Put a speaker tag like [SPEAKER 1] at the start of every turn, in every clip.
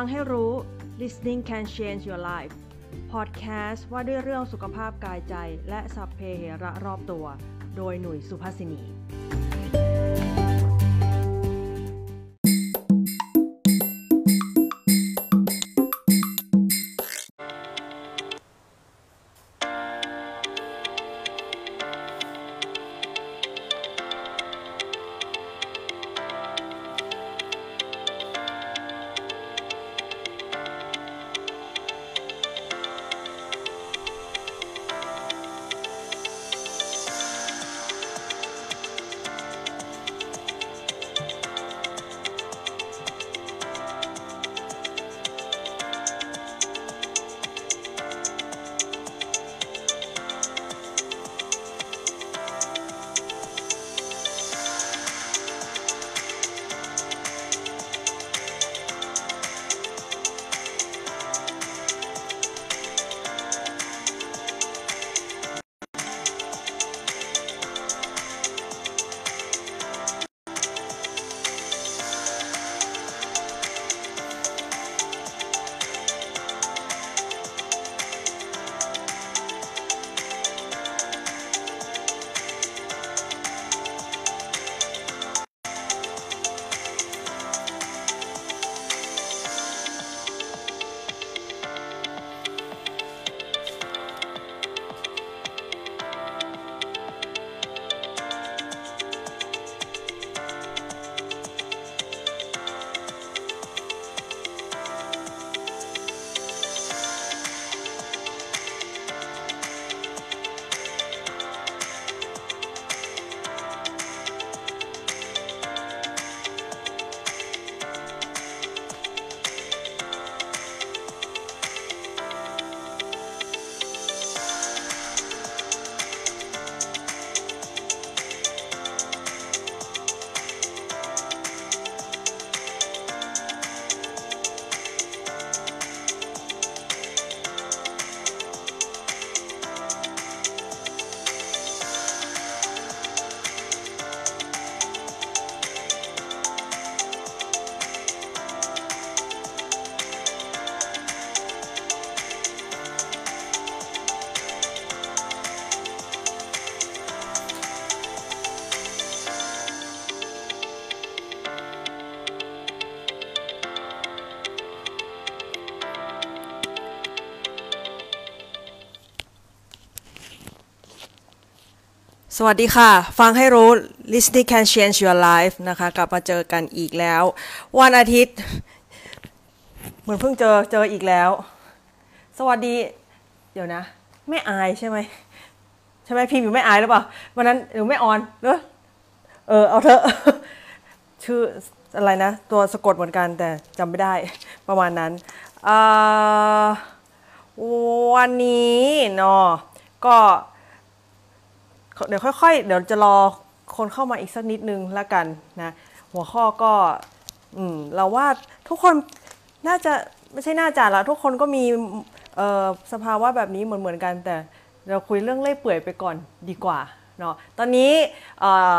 [SPEAKER 1] ฟังให้รู้ listening can change your life podcast ว่าด้วยเรื่องสุขภาพกายใจ และสัพเพเหระรอบตัว โดยหนุ่ยสุภาษินี สวัสดีค่ะ ฟังให้รู้ listening can change your life นะคะ กลับมาเจอกันอีกแล้ว วันอาทิตย์ เหมือนเพิ่งเจอเจออีกแล้ว สวัสดี เดี๋ยวนะ ไม่อายใช่ไหมใช่ไหมพิมพ์อยู่ไม่อายหรือเปล่าวันนั้นหรือไม่ออนเนอเออเอาเถอะ ชื่ออะไรนะ ตัวสะกดเหมือนกันแต่จำไม่ได้ประมาณนั้นวันนี้เนาะก็ เดี๋ยวค่อยๆ เดี๋ยวจะรอคนเข้ามาอีกสักนิดนึงแล้วกันนะหัวข้อก็อืมเราว่าทุกคนน่าจะไม่ใช่น่าจะละทุกคนก็มีเอ่อสภาวะแบบนี้เหมือนเหมือนกัน แต่เราคุยเรื่องเล่ยเปื่อยไปก่อนดีกว่าเนาะตอนนี้เอ่อ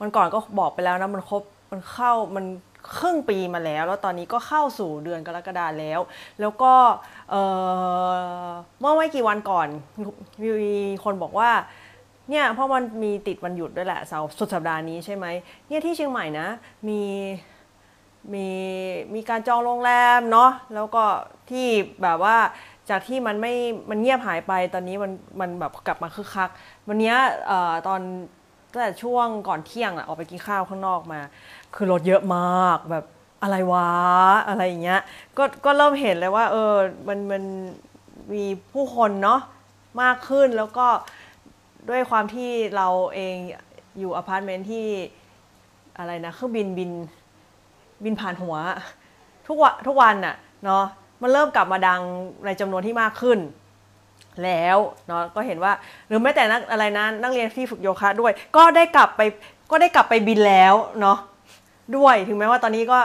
[SPEAKER 1] มันก่อนก็บอกไปแล้วนะมันครบมันเข้ามันครึ่งปีมาแล้ว แล้วตอนนี้ก็เข้าสู่เดือนกรกฎาแล้ว แล้วก็เมื่อไม่กี่วันก่อนมีคนบอกว่า เนี่ยเพราะมันมีติดวันหยุดด้วยแหละเสาร์สุดสัปดาห์นี้ใช่ไหมเนี่ยที่เชียงใหม่นะมีมีมีการจองโรงแรมเนาะแล้วก็ที่แบบว่าจากที่มันไม่มันเงียบหายไปตอนนี้มันมันแบบกลับมาคึกคัก วันเนี้ยเอ่อตอนตั้งแต่ช่วงก่อนเที่ยงอะออกไปกินข้าวข้างนอกมา คือรถเยอะมากแบบอะไรวะอะไรอย่างเงี้ยก็ก็เริ่มเห็นเลยว่า เออมันมันมีผู้คนเนาะมากขึ้นแล้วก็ ด้วยความที่เราเองอยู่อพาร์ตเมนต์ที่อะไรนะเครื่องบินบินบินผ่านหัว ทุกวันทุกวันน่ะเนาะมันเริ่มกลับมาดังในจำนวนที่มากขึ้น แล้วเนาะก็เห็นว่าหรือแม้แต่นักอะไรนะนักเรียนที่ฝึกโยคะด้วย ก็ได้กลับไปก็ได้กลับไปบินแล้วเนาะด้วยถึงแม้ว่าตอนนี้ก็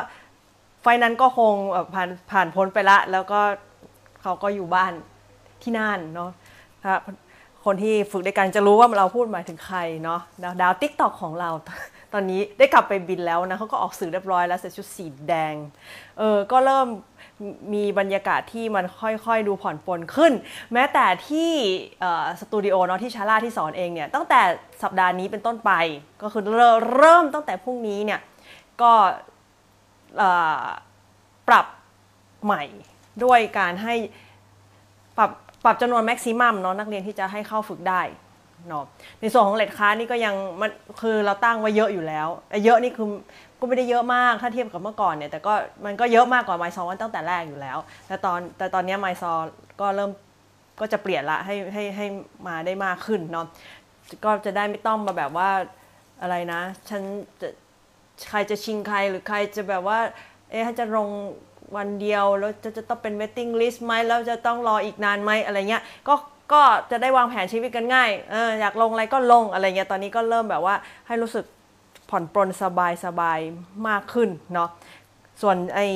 [SPEAKER 1] ไฟนั้นก็คงแบบผ่านผ่านพ้นไปละ แล้วก็เขาก็อยู่บ้านที่น่านเนาะ คนที่ฝึกด้วยกันจะรู้ว่าเราพูดหมายถึงใครเนาะดาวดาว TikTok ของเราตอนนี้ได้กลับไปบินแล้วนะเขาก็ออกสื่อเรียบร้อยแล้วใส่ชุดสีแดงเออก็เริ่มมีบรรยากาศที่มันค่อยๆ ดูผ่อนปลนขึ้น แม้แต่ที่สตูดิโอเนาะที่ชาร่าที่สอนเองเนี่ยตั้งแต่สัปดาห์นี้เป็นต้นไป ก็คือเริ่มตั้งแต่พรุ่งนี้เนี่ยก็ปรับใหม่ด้วยการให้ ปรับจำนวนแม็กซิมัมเนาะนักเรียนที่จะให้เข้าฝึกได้เนาะในส่วนของเลทค้านี่ก็ยังมันคือเราตั้งไว้เยอะอยู่แล้วเยอะนี่คือก็ไม่ได้เยอะมากถ้าเทียบกับเมื่อก่อนเนี่ยแต่ก็มันก็เยอะมากกว่าไมซอตั้งแต่แรกอยู่แล้ว แต่ตอนแต่ตอนนี้ไมซอก็เริ่มก็จะเปลี่ยนละให้ให้ให้มาได้มากขึ้นเนาะก็จะได้ไม่ต้องมาแบบว่าอะไรนะ ฉันจะใครจะชิงใครหรือใครจะแบบว่า เอ๊ะจะลง วันเดียวแล้วจะจะต้องเป็น waiting list ไหมแล้วจะต้องรออีกนานไหมอะไรเงี้ยก็ก็จะได้วางแผนชีวิตกันง่ายเอออยากลงอะไรก็ลงอะไรเงี้ยตอนนี้ก็เริ่มแบบว่าให้รู้สึกผ่อนปลนสบายสบายมากขึ้นเนาะส่วนไอ้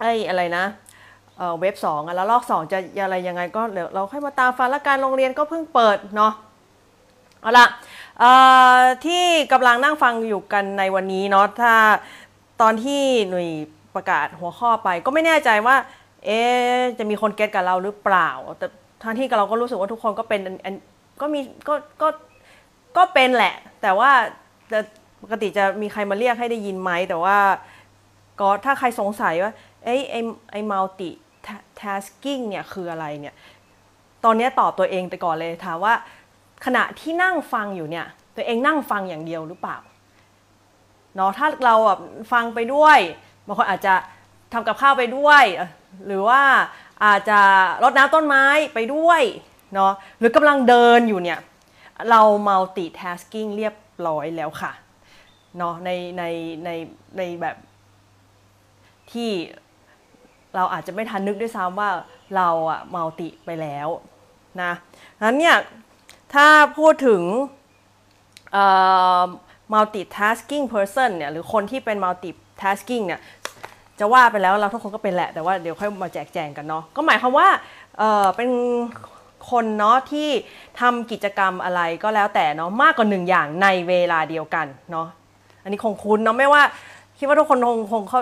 [SPEAKER 1] ไอ้อะไรนะเว็บสองแล้วลอกสองจะอะไรยังไงก็เดี๋ยวเราค่อยมาตามฟังละการโรงเรียนก็เพิ่งเปิดเนาะเอาละที่กำลังนั่งฟังอยู่กันในวันนี้เนาะถ้าตอนที่หน่วย ประกาศหัวข้อไป ก็ไม่แน่ใจว่า เอ๊จะมีคนเก็ตกับเราหรือเปล่า แต่ทั้งที่เราก็รู้สึกว่าทุกคนก็เป็นก็มีก็ก็ก็เป็นแหละ แต่ว่าจะปกติจะมีใครมาเรียกให้ได้ยินไหม แต่ว่าก็ถ้าใครสงสัยว่าไอ้ไอ้ไอ้ multi tasking เนี่ยคืออะไรเนี่ย ตอนนี้ตอบตัวเองไปก่อนเลยถามว่าขณะที่นั่งฟังอยู่เนี่ย ตัวเองนั่งฟังอย่างเดียวหรือเปล่าเนาะถ้าเราแบบฟังไปด้วย บางคนอาจจะทำกับข้าวไปด้วย หรือว่าอาจจะรดน้ำต้นไม้ไปด้วยเนาะหรือกำลังเดินอยู่เนี่ย เรา multitasking เรียบร้อยแล้วค่ะเนาะในในในในแบบที่เราอาจจะไม่ทันนึกด้วยซ้ำว่าเราอะมัลติไปแล้วนะนั้นเนี่ย ถ้าพูดถึง multitasking person เนี่ย หรือคนที่เป็น multi tasking เนี่ยจะว่าไปแล้วเราทุกคนก็เป็นแหละ แต่ว่าเดี๋ยวค่อยมาแจกแจงกันเนาะก็หมายความว่าเออเป็นคนเนาะที่ทำกิจกรรมอะไรก็แล้วแต่เนาะมากกว่าหนึ่งอย่างในเวลาเดียวกันเนาะอันนี้คงคุ้นเนาะไม่ว่า คิดว่าทุกคนคงคงเขา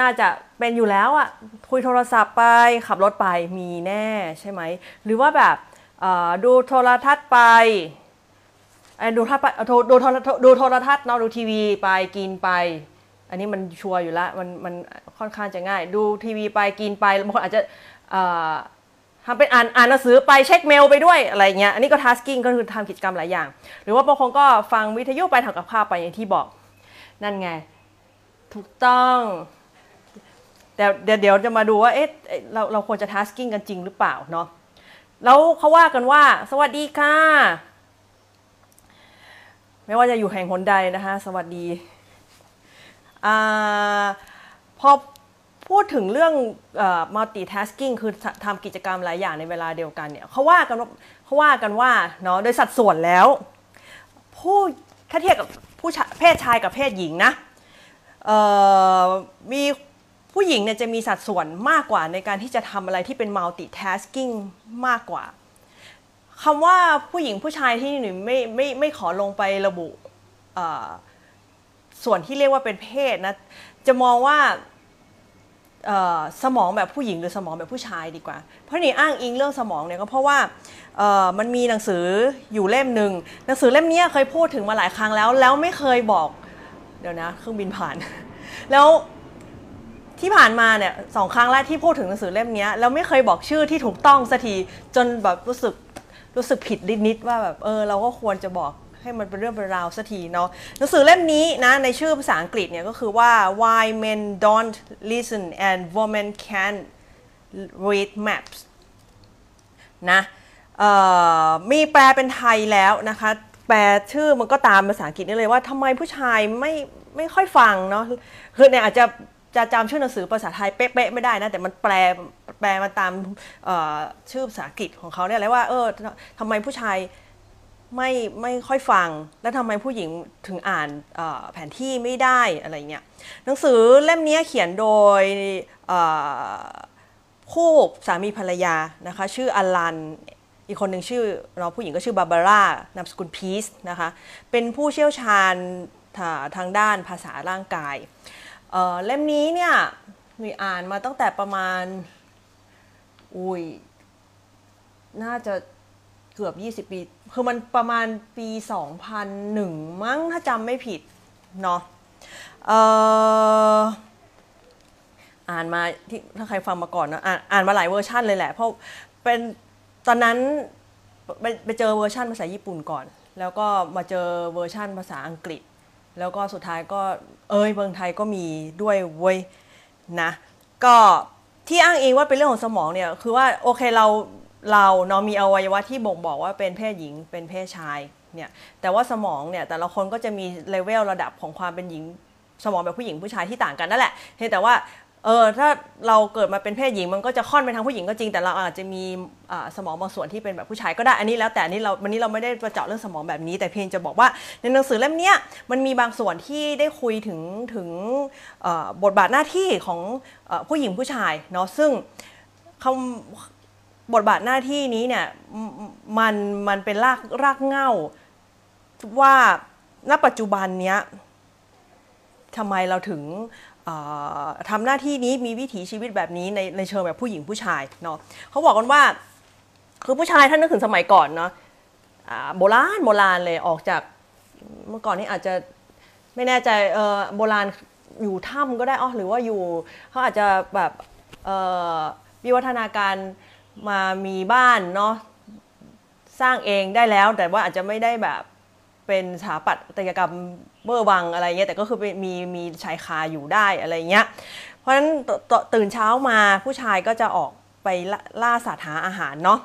[SPEAKER 1] น่าจะเป็นอยู่แล้วอะคุยโทรศัพท์ไปขับรถไปมีแน่ใช่ไหมหรือว่าแบบดูโทรทัศน์ไปดูทัศน์ดูโทรดูโทรทัศน์เนาะดูทีวีไปกินไป อันนี้มันชัวร์อยู่แล้วมันมันค่อนข้างจะง่าย ดูทีวีไปกินไปบางคนอาจจะทำเป็นอ่านอ่านหนังสือไปเช็คเมลไปด้วยอะไรเงี้ยอันนี้ก็ tasking ก็คือทำกิจกรรมหลายอย่าง หรือว่าบางคนก็ฟังวิทยุไปทำกับข้าวไปอย่างที่บอก นั่นไง ถูกต้องแต่เดี๋ยวจะมาดูว่าเอ๊ะเราเราควรจะ tasking กันจริงหรือเปล่าเนาะแล้วเขาว่ากันว่า สวัสดีค่ะ ไม่ว่าจะอยู่แห่งหนใดนะคะ สวัสดี อพอพูดถึงเรื่อง multitasking คือทำกิจกรรมหลายอย่างในเวลาเดียวกันเนี่ยเขาว่ากันเขาว่ากันว่าเนาะโดยสัดส่วนแล้ว ผู้ถ้าเทียบกับผู้เพศชายกับเพศหญิงนะมีผู้หญิงเนี่ยจะมีสัดส่วนมากกว่าในการที่จะทำอะไรที่เป็น multitasking มากกว่าคำว่าผู้หญิงผู้ชายที่หนูไม่ไม่ไม่ขอลงไประบุ ส่วนที่เรียกว่าเป็นเพศนะจะมองว่าสมองแบบผู้หญิงหรือสมองแบบผู้ชายดีกว่า เพราะนี่อ้างอิงเรื่องสมองเนี่ยก็เพราะว่ามันมีหนังสืออยู่เล่มหนึ่งหนังสือเล่มนี้เคยพูดถึงมาหลายครั้งแล้ว แล้วไม่เคยบอกเดี๋ยวนะเครื่องบินผ่าน แล้วที่ผ่านมาเนี่ยสองครั้งแรกที่พูดถึงหนังสือเล่มนี้แล้วไม่เคยบอกชื่อที่ถูกต้องสักทีจนแบบรู้สึกรู้สึกผิดนิดๆว่าแบบเออเราก็ควรจะบอก ให้มันเป็นเรื่องเป็นราวสักทีเนาะหนังสือเล่มนี้นะในชื่อภาษาอังกฤษเนี่ยก็คือว่า why men don't listen and women can read maps นะมีแปลเป็นไทยแล้วนะคะ แปลชื่อมันก็ตามภาษาอังกฤษนี่เลยว่าทำไมผู้ชายไม่ไม่ค่อยฟังเนาะคือเนี่ยอาจจะจะจำชื่อหนังสือภาษาไทยเป๊ะๆไม่ได้นะแต่มันแปลแปลมาตามชื่อภาษาอังกฤษของเขาเนี่ยเลยว่าเออทำไมผู้ชาย ไม่ไม่ค่อยฟัง แล้วทำไมผู้หญิงถึงอ่านแผนที่ไม่ได้อะไรเงี้ยหนังสือเล่มนี้เขียนโดยคู่สามีภรรยานะคะชื่ออลันอีกคนหนึ่งชื่อน้องผู้หญิงก็ชื่อบาบาร่านามสกุลพีซนะคะเป็นผู้เชี่ยวชาญทางด้านภาษาร่างกายเเล่มนี้เนี่ยมีอ่านมาตั้งแต่ประมาณอุ้ยน่าจะ เกือบ 20 ปี คือมันประมาณปี 2001 มั้งถ้าจำไม่ผิด เนาะอ่านมาที่ถ้าใครฟังมาก่อนนะอ่านอ่านมาหลายเวอร์ชันเลยแหละ เพราะเป็นตอนนั้นไปไปเจอเวอร์ชันภาษาญี่ปุ่นก่อน แล้วก็มาเจอเวอร์ชันภาษาอังกฤษ แล้วก็สุดท้ายก็เอ้ยเมืองไทยก็มีด้วยเว้ยนะ ก็ที่อ้างอิงว่าเป็นเรื่องของสมองเนี่ย คือว่าโอเคเรา เราเนาะมีอวัยวะที่บ่งบอกว่าเป็นเพศหญิงเป็นเพศชายเนี่ยแต่ว่าสมองเนี่ยแต่ละคนก็จะมีเลเวลระดับของความเป็นหญิง สมองแบบผู้หญิงผู้ชายที่ต่างกันนั่นแหละเพียงแต่ว่าเออถ้าเราเกิดมาเป็นเพศหญิงมันก็จะค่อนไปทางผู้หญิงก็จริง แต่เราอาจจะมีสมองบางส่วนที่เป็นแบบผู้ชายก็ได้อันนี้แล้วแต่นนี้เราวันนี้เราไม่ได้ประเจาะเรื่องสมองแบบนี้ แต่เพียงจะบอกว่าในหนังสือเล่มนี้มันมีบางส่วนที่ได้คุยถึงถึงบทบาทหน้าที่ของผู้หญิงผู้ชายเนาะซึ่งคำ บทบาทหน้าที่นี้เนี่ยมันมันเป็นรากรากเง่า ว่าณปัจจุบันเนี้ยทำไมเราถึงทำหน้าที่นี้มีวิถีชีวิตแบบนี้ในในเชิงแบบผู้หญิงผู้ชายเนาะเขาบอกกันว่าคือผู้ชายท่านนึกถึงสมัยก่อนเนาะโบราณโบราณเลยออกจากเมื่อก่อนนี้อาจจะไม่แน่ใจโบราณอยู่ถ้ำก็ได้อ๋อหรือว่าอยู่เขาอาจจะแบบวิวัฒนาการ มามีบ้านเนาะสร้างเองได้แล้ว แต่ว่าอาจจะไม่ได้แบบเป็นสถาปัตยกรรมเบอร์วังอะไรเงี้ยแต่ก็คือมีมีชายคาอยู่ได้อะไรเงี้ย เพราะฉะนั้นตื่นเช้ามาผู้ชายก็จะออกไปล่าสัตว์หาอาหารเนาะ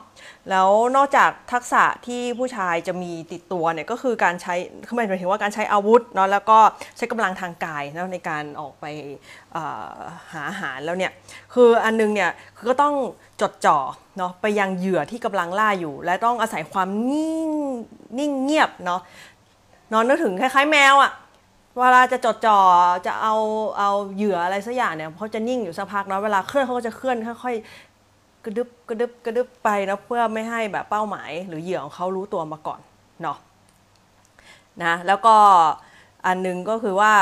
[SPEAKER 1] แล้วนอกจากทักษะที่ผู้ชายจะมีติดตัวเนี่ยก็คือการใช้คือหมายถึงว่าการใช้อาวุธเนาะแล้วก็ใช้กำลังทางกายนะในการออกไปหาอาหารแล้วเนี่ยคืออันนึงเนี่ยคือก็ต้องจดจ่อเนาะไปยังเหยื่อที่กำลังล่าอยู่ และต้องอาศัยความนิ่งนิ่งเงียบเนาะนอนนึกถึงคล้ายๆแมวอะ่ะเวลาจะจดจ่อจะเอาเอาเหยื่ออะไรสักอย่างเนี่ยเขาจะนิ่งอยู่สักพักเนาะเวลาเคลื่อนเขาก็จะเคลื่อนค่อย กระดึบกระดึบกระดึบไปนะเพื่อไม่ให้แบบเป้าหมาย หรือเหยื่อของเขารู้ตัวมาก่อนเนาะนะแล้วก็อันนึงก็คือว่า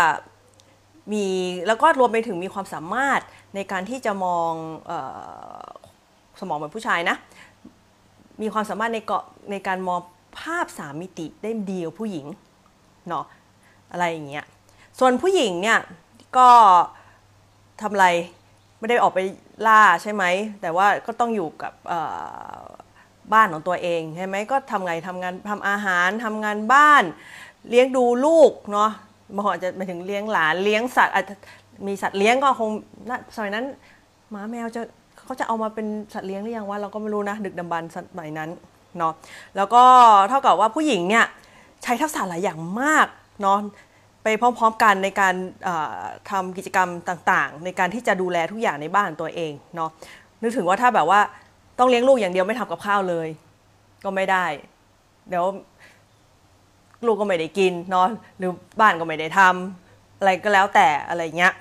[SPEAKER 1] มีแล้วก็รวมไปถึงมีความสามารถในการที่จะมองออสมองเหมือนผู้ชายนะ มีความสามารถในเกาะในการมองภาพสามมิติได้ดีกว่าผู้หญิงเนาะอะไรอย่างเงี้ยส่วนผู้หญิงเนี่ยก็ทำอะไรไม่ได้ออกไป ล่าใช่ไหม แต่ว่าก็ต้องอยู่กับบ้านของตัวเองใช่ไหมก็ทำไงทำงานทำอาหารทำงานบ้าน เลี้ยงดูลูกเนาะบางคนอาจจะไปถึงเลี้ยงหลานเลี้ยงสัตว์อาจจะมีสัตว์เลี้ยงก็คงสมัยนั้นหมาแมวจะเขาจะเอามาเป็นสัตว์เลี้ยงหรือยังว่าเราก็ไม่รู้นะ ดึกดำบรรสมัยนั้นเนาะแล้วก็เท่ากับว่าผู้หญิงเนี่ยใช้ทักษะหลายอย่างมากเนาะ ไปพร้อมๆกันในการทำกิจกรรมต่างๆ ในการที่จะดูแลทุกอย่างในบ้านตัวเองเนาะนึกถึงว่าถ้าแบบว่าต้องเลี้ยงลูกอย่างเดียวไม่ทำกับข้าวเลย ก็ไม่ได้ เดี๋ยวลูกก็ไม่ได้กินเนาะหรือบ้านก็ไม่ได้ทำอะไรก็แล้วแต่อะไรเงี้ย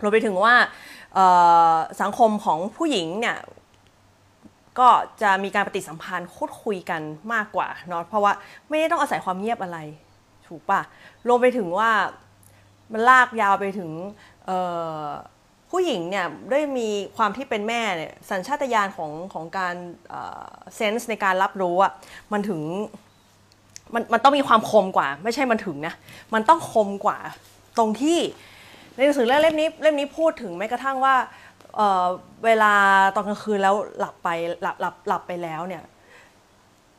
[SPEAKER 1] รวมไปถึงว่าสังคมของผู้หญิงเนี่ยก็จะมีการปฏิสัมพันธ์คุดคุยกันมากกว่าเนาะเพราะว่าไม่ได้ต้องอาศัยความเงียบอะไร ถูกปะรวมไปถึงว่ามันลากยาวไปถึงผู้หญิงเนี่ยด้วยมีความที่เป็นแม่เนี่ยสัญชาตญาณของของการเซนส์ในการรับรู้อะมันถึงมันมันต้องมีความคมกว่า ไม่ใช่มันถึงนะ มันต้องคมกว่าตรงที่ในหนังสือเล่มนี้เล่มนี้พูดถึงแม้กระทั่งว่าเเวลาตอนกลางคืนแล้วหลับไปหลับหลับหลับไปแล้วเนี่ย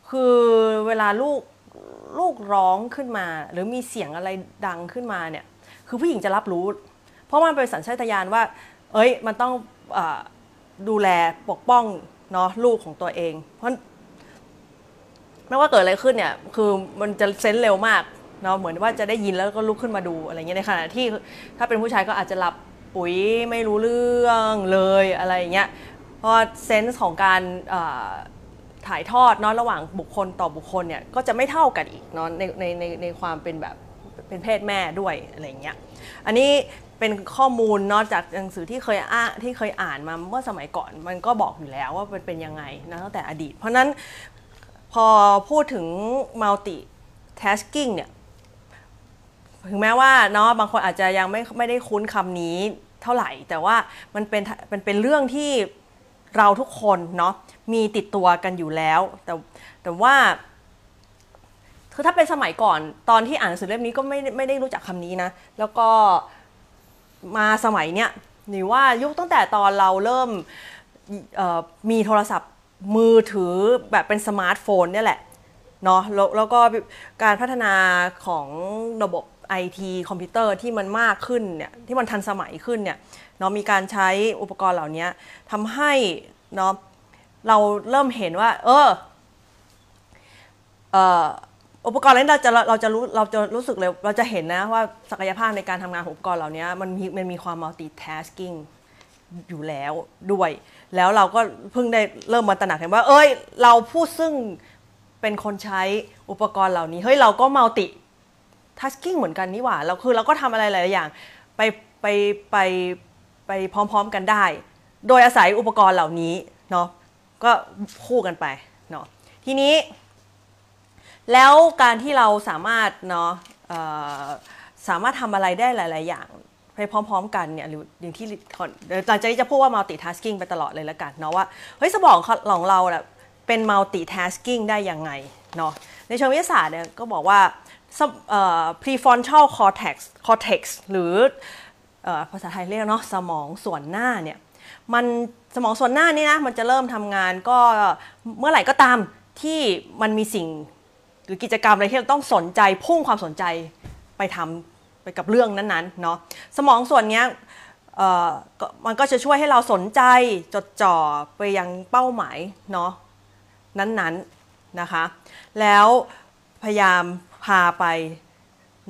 [SPEAKER 1] คือเวลาลูก ลูกร้องขึ้นมา หรือมีเสียงอะไรดังขึ้นมาเนี่ยคือผู้หญิงจะรับรู้ เพราะมันเป็นสัญชาตญาณว่า เอ้ยมันต้องอดูแลปกป้องเนาะลูกของตัวเอง เพราะไม่ว่าเกิดอะไรขึ้นเนี่ยคือมันจะเซนส์เร็วมากเนาะเหมือนว่าจะได้ยินแล้วก็ลุกขึ้นมาดูอะไรเงี้ยในขณะที่ถ้าเป็นผู้ชายก็อาจจะหลับปุ๋ยไม่รู้เรื่องเลยอะไรเงี้ยเพราะเซนส์ของการ ถ่ายทอดเนาะระหว่างบุคคลต่อบุคคลเนี่ยก็จะไม่เท่ากันอีกเนาะในในในในความเป็นแบบเป็นเพศแม่ด้วยอะไรเงี้ยอันนี้เป็นข้อมูลเนาะจากหนังสือที่เคยอ่านที่เคยอ่านมาเมื่อสมัยก่อนมันก็บอกอยู่แล้วว่าเป็นเป็นยังไงนะตั้งแต่อดีต เพราะฉะนั้นพอพูดถึง multi tasking เนี่ยถึงแม้ว่าเนาะบางคนอาจจะยังไม่ไม่ได้คุ้นคำนี้เท่าไหร่ แต่ว่ามันเป็นมันเป็นเรื่องที่เราทุกคนเนาะ มีติดตัวกันอยู่แล้ว แต่แต่ว่าคือถ้าเป็นสมัยก่อนตอนที่อ่านหนังสือเล่มนี้ก็ไม่ไม่ได้รู้จักคำนี้นะ แล้วก็มาสมัยเนี้ยหรือว่ายุคตั้งแต่ตอนเราเริ่มมีโทรศัพท์มือถือแบบเป็นสมาร์ทโฟนเนี่ยแหละเนาะแล้วแล้วก็การพัฒนาของระบบไอทีคอมพิวเตอร์ที่มันมากขึ้นเนี่ยที่มันทันสมัยขึ้นเนี่ยเนาะมีการใช้อุปกรณ์เหล่านี้ทำให้เนาะ เราเริ่มเห็นว่า เออออุปกรณ์นี้เราจะเราจะรู้เราจะรู้สึกเลยเราจะเห็นนะว่าศักยภาพในการทำงานของอุปกรณ์เหล่านี้มันมีมันมีความ multitasking อยู่แล้วด้วย แล้วเราก็เพิ่งได้เริ่มมาตระหนักเห็นว่า เอ้ย เราผู้ซึ่งเป็นคนใช้อุปกรณ์เหล่านี้เฮ้ยเราก็ multi tasking เหมือนกันนี่หว่าเราคือเราก็ทำอะไรหลายอย่างไปไปไปไปพร้อมๆกันได้ โดยอาศัยอุปกรณ์เหล่านี้เนาะ ก็คู่กันไปเนาะทีนี้ แล้วการที่เราสามารถเนาะสามารถทำอะไรได้หลาย ๆ อย่างไปพร้อม ๆ กันเนี่ยหรืออย่างที่หลังจากนี้จะพูดว่า multitasking ไปตลอดเลยแล้วกันเนาะว่าเฮ้ยสมองของเราเป็น multitasking ได้ยังไงเนาะในเชิงวิทยาศาสตร์เนี่ยก็บอกว่า prefrontal cortex cortex หรือภาษาไทยเรียกเนาะสมองส่วนหน้าเนี่ยมัน สมองส่วนหน้านี่นะมันจะเริ่มทำงานก็เมื่อไหร่ก็ตามที่มันมีสิ่งหรือกิจกรรมอะไรที่เราต้องสนใจพุ่งความสนใจไปทำไปกับเรื่องนั้นๆเนาะสมองส่วนนี้มันก็จะช่วยให้เราสนใจจดจ่อไปยังเป้าหมายเนาะนั้นๆนะคะแล้วพยายามพาไป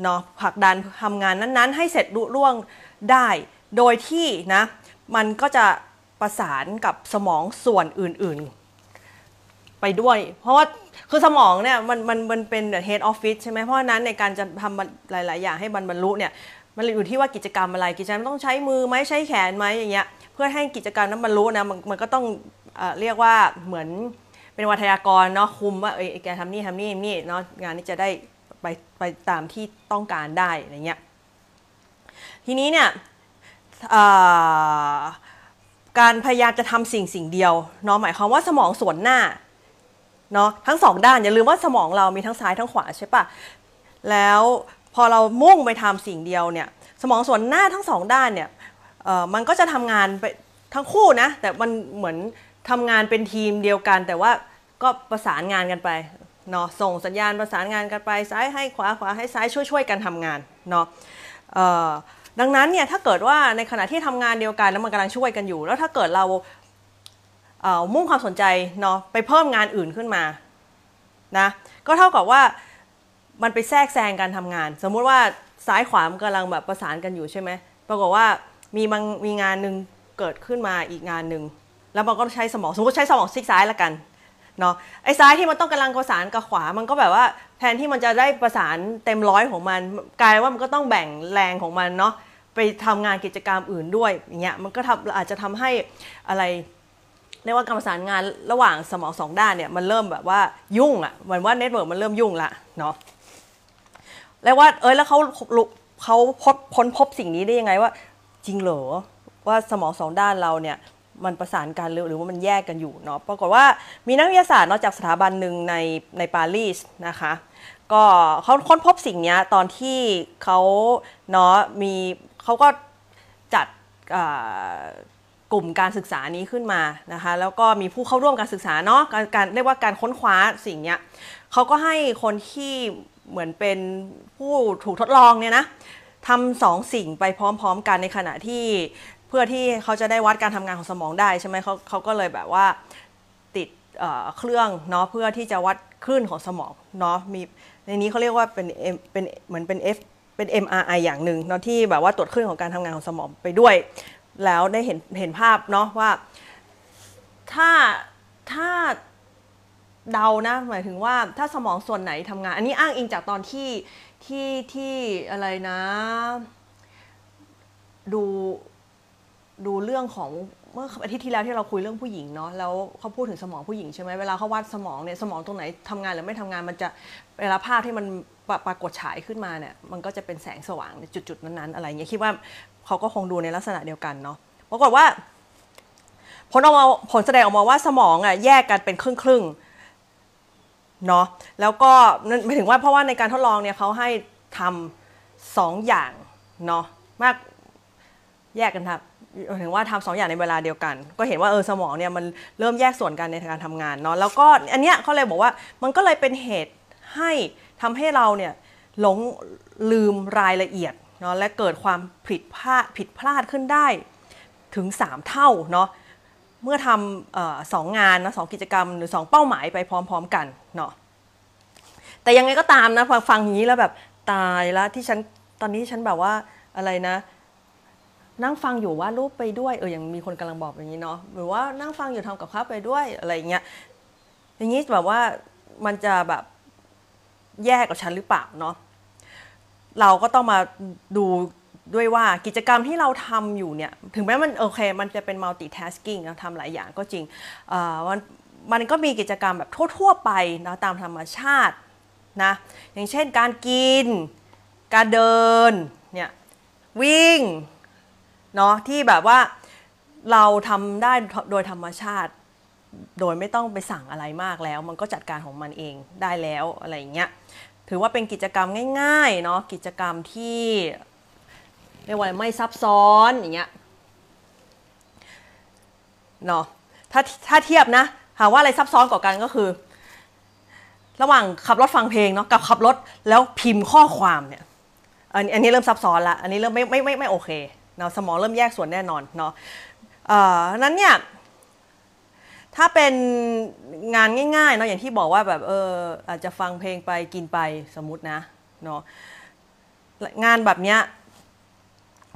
[SPEAKER 1] เนาะผลักดันทำงานนั้นๆ ให้เสร็จรุ่ร่วงได้ โดยที่นะมันก็จะ ประสานกับสมองส่วนอื่นๆ ไปด้วย เพราะว่าคือสมองเนี่ยมันมันมันเป็น head office ใช่ไหมเพราะนั้นในการจะทำหลาย ๆ อย่างให้บรรลุเนี่ยมันอยู่ที่ว่ากิจกรรมอะไรกิจกรรมต้องใช้มือไหมใช้แขนไหมอย่างเงี้ยเพื่อให้กิจกรรมนั้นบรรลุนะมันมันก็ต้องเอเรียกว่าเหมือนเป็นวัทยากรเนาะคุมว่าเอ้ยแกทำนี่ทำนี่นี่เนาะงานนี้จะได้ไปไปตามที่ต้องการได้อะไรเงี้ยทีนี้เนี่ย การพยายามจะทำสิ่งสิ่งเดียวเนาะหมายความว่าสมองส่วนหน้าเนาะทั้งสองด้านอย่าลืมว่าสมองเรามีทั้งซ้ายทั้งขวาใช่ปะแล้วพอเรามุ่งไปทำสิ่งเดียวเนี่ยสมองส่วนหน้าทั้งสองด้านเนี่ยมันก็จะทำงานไปทั้งคู่นะแต่มันเหมือนทำงานเป็นทีมเดียวกัน แต่ว่าก็ประสานงานกันไปเนาะส่งสัญญาณประสานงานกันไปซ้ายให้ขวาขวาให้ซ้ายช่วยๆกันทำงานเนาะ ดังนั้นเนี่ยถ้าเกิดว่าในขณะที่ทำงานเดียวกันแล้วมันกำลังช่วยกันอยู่ แล้วถ้าเกิดเรามุ่งความสนใจเนาะไปเพิ่มงานอื่นขึ้นมานะก็เท่ากับว่ามันไปแทรกแซงการทำงาน สมมุติว่าซ้ายขวากำลังแบบประสานกันอยู่ใช่ไหมปรากฏว่ามีบางมีงานหนึ่งเกิดขึ้นมาอีกงานหนึ่งแล้วมันก็ใช้สมองสมมติใช้สมองซีกซ้ายละกัน เนาะไอ้ซ้ายที่มันต้องกำลังประสานกับขวา มันก็แบบว่าแทนที่มันจะได้ประสานเต็มร้อยของมัน กลายว่ามันก็ต้องแบ่งแรงของมันเนาะไปทำงานกิจกรรมอื่นด้วยอย่างเงี้ยมันก็ทำอาจจะทำให้อะไรเรียกว่าการประสานงานระหว่างสมองสองด้านเนี่ยมันเริ่มแบบว่ายุ่งอะ่ะเหมือนว่า network มันเริ่มยุ่งละเนาะแล้วว่าเออแล้วเขาเขาพบค้นพบสิ่งนี้ได้ยังไงว่า จริงเหรอว่าสมองสองด้านเราเนี่ย มันประสานกันหรือว่ามันแยกกันอยู่เนาะปรากฏว่ามีนักวิทยาศาสตร์นอกจากสถาบันหนึ่งในในปารีสนะคะก็เขาค้นพบสิ่งนี้ตอนที่เขาเนาะมีเขาก็จัดกลุ่มการศึกษานี้ขึ้นมานะคะแล้วก็มีผู้เข้าร่วมการศึกษาเนาะการการเรียกว่าการค้นคว้าสิ่งนี้เขาก็ให้คนที่เหมือนเป็นผู้ถูกทดลองเนี่ยนะทำสองสิ่งไปพร้อมๆ กันในขณะที่ เพื่อที่เขาจะได้วัดการทำงานของสมองได้ใช่ไหมเขาเขาก็เลยแบบว่าติดเเครื่องเนาะเพื่อที่จะวัดคลื่นของสมองเนาะมีในนี้เขาเรียกว่าเป็นเป็นเหมือนเป็น F เป็น MRI อย่างหนึ่งเนาะที่แบบว่าตรวจคลื่นของการทำงานของสมองไปด้วย แล้วได้เห็นเห็นภาพเนาะว่าถ้าถ้าเดานะหมายถึงว่าถ้าสมองส่วนไหนทำงาน อันนี้อ้างอิงจากตอนที่ที่ที่อะไรนะ ดู ดูเรื่องของเมื่ออาทิตย์ที่แล้วที่เราคุยเรื่องผู้หญิงเนาะแล้วเขาพูดถึงสมองผู้หญิงใช่ไหมเวลาเขาวัดสมองเนี่ยสมองตรงไหนทำงานหรือไม่ทำงานมันจะเวลาภาพที่มันปรากฏฉายขึ้นมาเนี่ยมันก็จะเป็นแสงสว่างในจุดๆนั้นๆอะไรเงี้ยคิดว่าเขาก็คงดูในลักษณะเดียวกันเนาะปรากฏว่า ผลออกมาผลแสดงออกมาว่าสมองอะแยกกันเป็นครึ่งครึ่งๆเนาะแล้วก็นั่นหมายถึงว่าเพราะว่าในการทดลองเนี่ยเขาให้ทำสองอย่างเนาะมากแยกกันครับ ถึงว่าทำสองอย่างในเวลาเดียวกัน ก็เห็นว่าเออสมองเนี่ยมันเริ่มแยกส่วนกันในการทำงานเนาะแล้วก็อันเนี้ยเขาเลยบอกว่ามันก็เลยเป็นเหตุให้ทำให้เราเนี่ยหลงลืมรายละเอียดเนาะและเกิดความผิดพลาดผิดพลาดขึ้นได้ถึง 3 เท่าเนาะเมื่อทำออสองงานนะสองกิจกรรมหรือสองเป้าหมายไปพร้อม ๆ กันเนาะแต่ยังไงก็ตามนะฟังฟังอย่างนี้แล้วแบบตายแล้วที่ฉันตอนนี้ฉันแบบว่าอะไรนะ นั่งฟังอยู่ว่ารูปไปด้วยเออยังมีคนกำลังบอกอย่างนี้เนาะหรือว่านั่งฟังอยู่ทำกับข้าวไปด้วยอะไรเงี้ยอย่างนี้แบบว่ามันจะแบบแย่กับฉันหรือเปล่าเนาะเราก็ต้องมาดูด้วยว่ากิจกรรมที่เราทำอยู่เนี่ย ถึงแม้มันโอเค มันจะเป็น multitasking นะทำหลายอย่างก็จริงมันมันก็มีกิจกรรมแบบทั่ว ๆ ไปนะตามธรรมชาตินะอย่างเช่นการกิน การเดินเนี่ยวิ่ง เนาะที่แบบว่าเราทำได้โดยธรรมชาติ โดยไม่ต้องไปสั่งอะไรมากแล้ว มันก็จัดการของมันเองได้แล้วอะไรอย่างเงี้ยถือว่าเป็นกิจกรรมง่ายๆเนาะกิจกรรมที่เรียกว่าไม่ซับซ้อนอย่างเงี้ยเนาะถ้าถ้าเทียบนะถามว่าอะไรซับซ้อนกว่ากันก็คือ ระหว่างขับรถฟังเพลงเนาะกับขับรถแล้วพิมพ์ข้อความเนี่ยอันอันนี้เริ่มซับซ้อนละอันนี้เริ่มไม่ไม่ไม่ไม่โอเค เนาะสมองเริ่มแยกส่วนแน่นอนเนาะเอ่อนั้นเนี่ยถ้าเป็นงานง่ายๆเนาะอย่างที่บอกว่าแบบเอออาจจะฟังเพลงไปกินไปสมมตินะเนาะงานแบบเนี้ย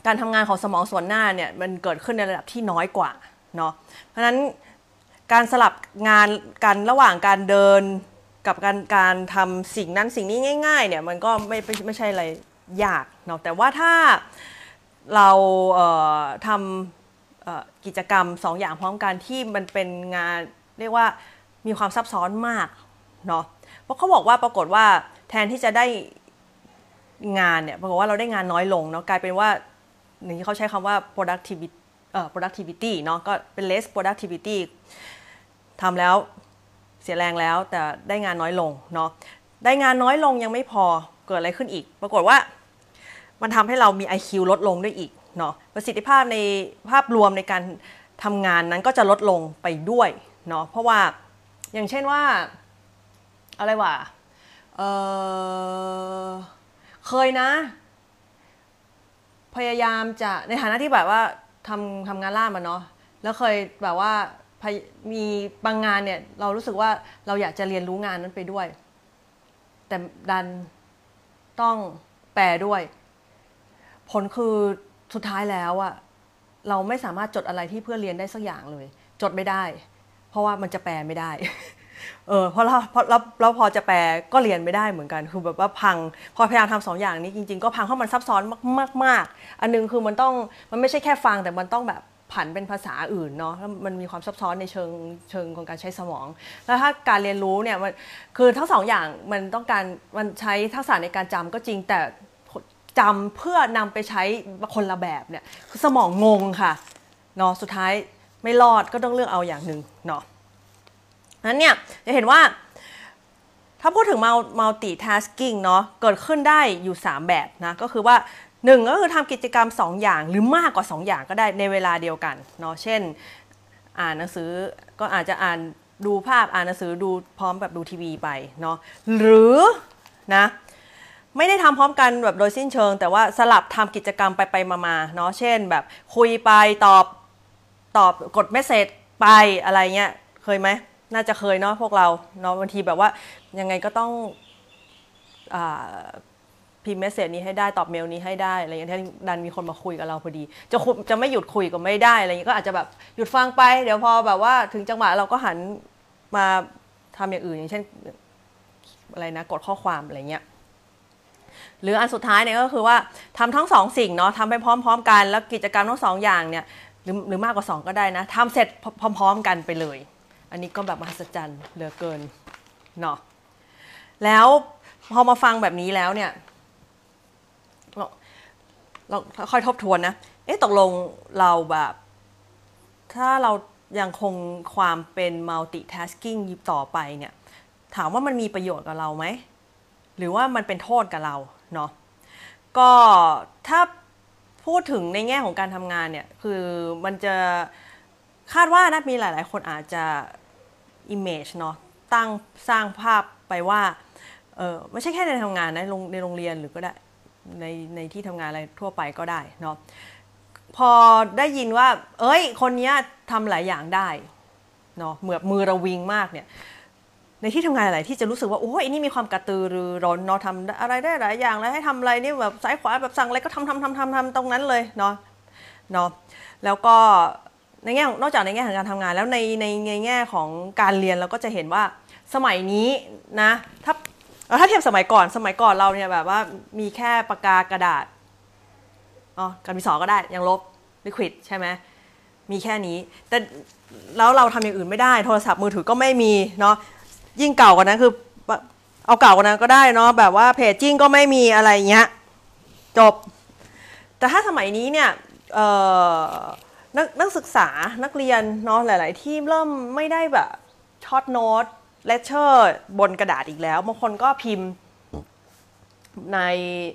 [SPEAKER 1] การทำงานของสมองส่วนหน้าเนี่ยมันเกิดขึ้นในระดับที่น้อยกว่าเนาะเพราะนั้นการสลับงานกันระหว่างการเดินกับการการทำสิ่งนั้นสิ่งนี้ง่ายๆเนี่ยมันก็ไม่ไม่ไม่ใช่อะไรยากเนาะแต่ว่าถ้า เราเทำกิจกรรมสองอย่างพร้อมกันที่มันเป็นงานเรียกว่ามีความซับซ้อนมากเนาะเพราะเขาบอกว่าปรากฏว่าแทนที่จะได้งานเนี่ยปรากฏว่าเราได้งานน้อยลงเนาะกลายเป็นว่าอย่างที่เขาใช้คำว่า productivity เอ่อ productivity เนาะก็เป็น less productivity ทำแล้วเสียแรงแล้วแต่ได้งานน้อยลงเนาะได้งานน้อยลงยังไม่พอเกิดอะไรขึ้นอีก ปรากฏว่า มันทำให้เรามี IQ ลดลงด้วยอีกเนาะประสิทธิภาพในภาพรวมในการทำงานนั้นก็จะลดลงไปด้วยเนาะเพราะว่าอย่างเช่นว่าอะไรวะเเคยนะ พยายามจะในฐานะที่แบบว่าทำทำงานล่ามมาเนาะแล้วเคยแบบว่ามีบางงานเนี่ยเรารู้สึกว่าเราอยากจะเรียนรู้งานนั้นไปด้วย แต่ดันต้องแปลด้วย ผลคือสุดท้ายแล้วอะเราไม่สามารถจดอะไรที่เพื่อเรียนได้สักอย่างเลย จดไม่ได้ เพราะว่ามันจะแปลไม่ได้เออเพราะเราเพราะเราเราพอจะแปลก็เรียนไม่ได้เหมือนกันคือแบบว่าพัง พอพยายามทำสองอย่างนี้จริง ๆ ก็พังเพราะมันซับซ้อนมากมากๆอันนึงคือมันต้องมันไม่ใช่แค่ฟังแต่มันต้องแบบผันเป็นภาษาอื่นเนาะแล้วมันมีความซับซ้อนในเชิงเชิงของการใช้สมอง แล้วถ้าการเรียนรู้เนี่ยมันคือทั้งสองอย่างมันต้องการมันใช้ทักษะในการจำก็จริงแต่ จำเพื่อนำไปใช้คนละแบบเนี่ยคือสมองงงค่ะเนาะสุดท้ายไม่รอดก็ต้องเลือกเอาอย่างหนึ่งเนาะนั้นเนี่ยจะเห็นว่า ถ้าพูดถึง multitasking เนาะเกิดขึ้นได้อยู่ 3 แบบนะ ก็คือว่าหนึ่งก็คือทำกิจกรรม 2 อย่างหรือมากกว่า 2 อย่างก็ได้ในเวลาเดียวกันเนาะเช่น อ่านหนังสือก็อาจจะอ่านดูภาพอ่านหนังสือดูพร้อมแบบดูทีวีไปเนาะหรือนะ ไม่ได้ทำพร้อมกันแบบโดยสิ้นเชิง แต่ว่าสลับทำกิจกรรมไปไปมาๆเนาะเช่น แบบคุยไปตอบตอบกดเมสเซจไปอะไรเงี้ยเคยไหมน่าจะเคยเนาะพวกเราเนาะบางทีแบบว่ายังไงก็ต้องพิมพ์เมสเซจนี้ให้ได้ตอบเมลนี้ให้ได้อะไรเงี้ยดันมีคนมาคุยกับเราพอดี จะจะไม่หยุดคุยก็ไม่ได้อะไรเงี้ยก็อาจจะแบบหยุดฟังไปเดี๋ยวพอแบบว่าถึงจังหวะเราก็หันมาทำอย่างอื่นอย่างเช่นอะไรนะกดข้อความอะไรเงี้ย หรืออันสุดท้ายเนี่ยก็คือว่าทำทั้งสองสิ่งเนาะทำไปพร้อม ๆ กัน แล้วกิจกรรมทั้งสองอย่างเนี่ยหรือหรือมากกว่า 2 ก็ได้นะทำเสร็จพร้อม ๆ กันไปเลย อันนี้ก็แบบมหัศจรรย์เหลือเกินเนาะแล้วพอมาฟังแบบนี้แล้วเนี่ยเราเราค่อยทบทวนนะ เอ๊ะตกลงเราแบบ ถ้าเรายังคงความเป็น multitasking ต่อไปเนี่ย ถามว่ามันมีประโยชน์กับเราไหม หรือว่ามันเป็นโทษกับเรา เนาะก็ถ้าพูดถึงในแง่ของการทำงานเนี่ยคือมันจะคาดว่านะมีหลาย ๆ คนอาจจะ image เนาะตั้งสร้างภาพไปว่าเออไม่ใช่แค่ในทำงานนะในโรงเรียนหรือก็ได้ในในที่ทำงานอะไรทั่วไปก็ได้เนาะพอได้ยินว่า เอ้ย คนนี้ทำหลายอย่างได้เนาะเหมือนมือระวิงมากเนี่ย ในที่ทำงานอะไรที่จะรู้สึกว่าโอ้ยนี่มีความกระตือรือร้นเนาะทำอะไรได้หลายอย่างแล้วให้ทำอะไรนี่แบบซ้ายขวาแบบสั่งอะไรก็ทำทำทำทำทำตรงนั้นเลยเนาะเนาะแล้วก็ในแง่นอกจากในแง่ของการทำงาน แล้วในในในแง่ของการเรียนเราก็จะเห็นว่าสมัยนี้นะถ้าถ้าเทียบสมัยก่อนสมัยก่อนเราเนี่ยแบบว่ามีแค่ปากกากระดาษอ๋อการมีสอก็ได้ยังลบลิควิดใช่ไหมมีแค่นี้ แต่แล้วเราทำอย่างอื่นไม่ได้ โทรศัพท์มือถือก็ไม่มีเนาะ ยิ่งเก่ากว่านั้นคือ เอาเก่ากว่านั้นก็ได้เนาะแบบว่าเพจจิ้งก็ไม่มีอะไรเงี้ยจบ แต่ถ้าสมัยนี้เนี่ยนักนักศึกษานักเรียนเนาะหลาย ๆ ที่เริ่มไม่ได้แบบ short note lecture บนกระดาษอีกแล้วบางคนก็พิมพ์ใน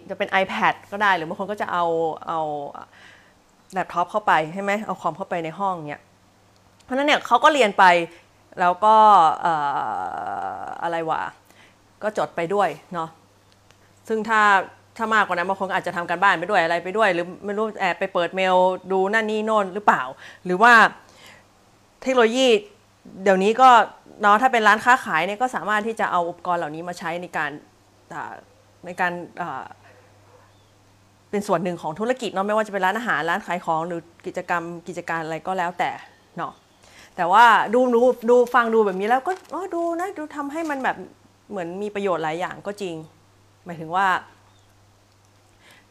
[SPEAKER 1] จะเป็น iPad ก็ได้หรือบางคนก็จะเอาเอาแล็ปท็อปเข้าไปใช่ไหมเอาคอมเข้าไปในห้องเนี่ยเพราะนั้นเนี่ยเขาก็เรียนไป แล้วก็อะไรวะก็จดไปด้วยเนาะซึ่งถ้าถ้ามากกว่านั้นบางคนอาจจะทำการบ้านไปด้วยอะไรไปด้วย หรือไม่รู้แอบไปเปิดเมลดูนั่นนี่โน่นหรือเปล่า หรือว่าเทคโนโลยีเดี๋ยวนี้ก็เนาะถ้าเป็นร้านค้าขายเนี่ยก็สามารถที่จะเอาอุปกรณ์เหล่านี้มาใช้ในการในการเป็นส่วนหนึ่งของธุรกิจเนาะไม่ว่าจะเป็นร้านอาหารร้านขายของหรือกิจกรรมกิจการอะไรก็แล้วแต่เนาะ แต่ว่าดูดูดูฟังดูแบบนี้แล้วก็ดูนะดูทำให้มันแบบเหมือนมีประโยชน์หลายอย่างก็จริง หมายถึงว่า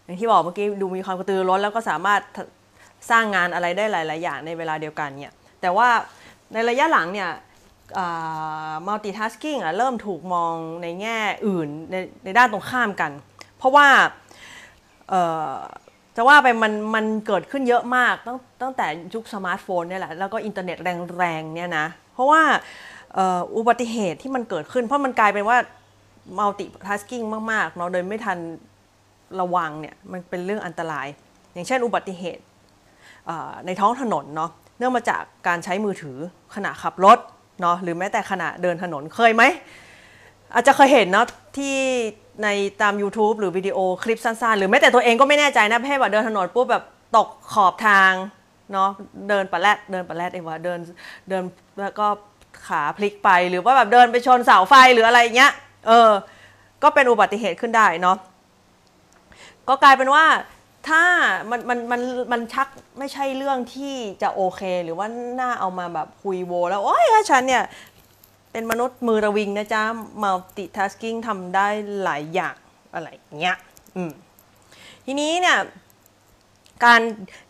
[SPEAKER 1] อย่างที่บอกเมื่อกี้ดูมีความกระตือร้นแล้วก็สามารถสร้างงานอะไรได้หลาย ๆ อย่างในเวลาเดียวกันเนี่ยแต่ว่าในระยะหลังเนี่ย multitasking อะเริ่มถูกมองในแง่อื่นในในด้านตรงข้ามกัน เพราะว่า จะว่าไปมันมันเกิดขึ้นเยอะมากตั้งตั้งแต่ยุคสมาร์ทโฟนเนี่ยแหละแล้วก็อินเทอร์เน็ตแรงๆเนี่ยนะ เพราะว่าอุบัติเหตุที่มันเกิดขึ้น เพราะมันกลายเป็นว่า multitasking มากๆเนาะโดยไม่ทันระวังเนี่ยมันเป็นเรื่องอันตราย อย่างเช่นอุบัติเหตุในท้องถนนเนาะเนื่องมาจากการใช้มือถือขณะขับรถเนาะหรือแม้แต่ขณะเดินถนนเคยไหมอาจจะเคยเห็นเนาะ ที่ในตาม YouTube หรือวิดีโอคลิปสั้นๆ หรือแม้แต่ตัวเองก็ไม่แน่ใจนะแค่ว่าเดินถนนปุ๊บแบบตกขอบทางเนาะเดินปะแรดเดินปะแรดเองว่าเดินเดินแล้วก็ขาพลิกไปหรือว่าแบบเดินไปชนเสาไฟหรืออะไรเงี้ยเออ ก็เป็นอุบัติเหตุขึ้นได้เนาะก็กลายเป็นว่าถ้ามันมันมันมันชักไม่ใช่เรื่องที่จะโอเค หรือว่าน่าเอามาแบบคุยโวแล้วโอ้ยฉันเนี่ย เป็นมนุษย์มือระวิงนะจ๊ะ multitasking ทำได้หลายอย่างอะไรเงี้ยอืมทีนี้เนี่ยการ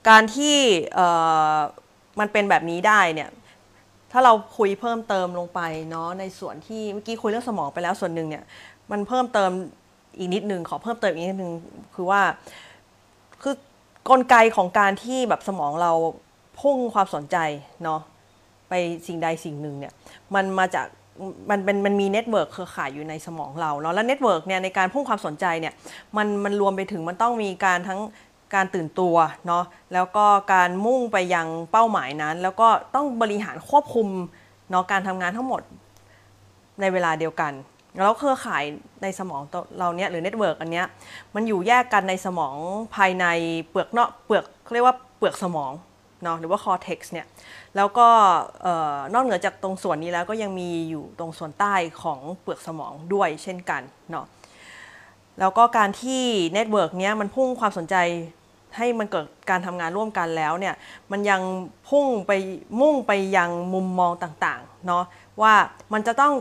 [SPEAKER 1] การที่เอ่อมันเป็นแบบนี้ได้เนี่ยถ้าเราคุยเพิ่มเติมลงไปเนาะในส่วนที่เมื่อกี้คุยเรื่องสมองไปแล้วส่วนหนึ่งเนี่ยมันเพิ่มเติมอีกนิดนึงขอเพิ่มเติมอีกนิดนึงคือว่าคือกลไกของการที่แบบสมองเราพุ่งความสนใจเนาะ ไปสิ่งใดสิ่งหนึ่งเนี่ยมันมาจากมันเป็นมันมี network เครือข่ายอยู่ในสมองเราเนาะแล้ว network เนี่ยในการพุ่งความสนใจเนี่ยมันมันรวมไปถึงมันต้องมีการทั้งการตื่นตัวเนาะแล้วก็การมุ่งไปยังเป้าหมายนั้น แล้วก็ต้องบริหารควบคุมเนาะการทำงานทั้งหมดในเวลาเดียวกันแล้วเครือข่ายในสมองเราเนี้ยหรือ network อันเนี้ยมันอยู่แยกกันในสมองภายในเปลือกนอกเปลือกเรียกว่าเปลือกสมอง เนาะหรือว่า cortex เนี่ยแล้วก็นอกเหนือจากตรงส่วนนี้แล้วก็ยังมีอยู่ตรงส่วนใต้ของเปลือกสมองด้วยเช่นกันเนาะแล้วก็การที่ network เนี้ยมันพุ่งความสนใจให้มันเกิดการทำงานร่วมกันแล้วเนี่ยมันยังพุ่งไปมุ่งไปยังมุมมองต่างๆเนาะว่ามันจะต้อง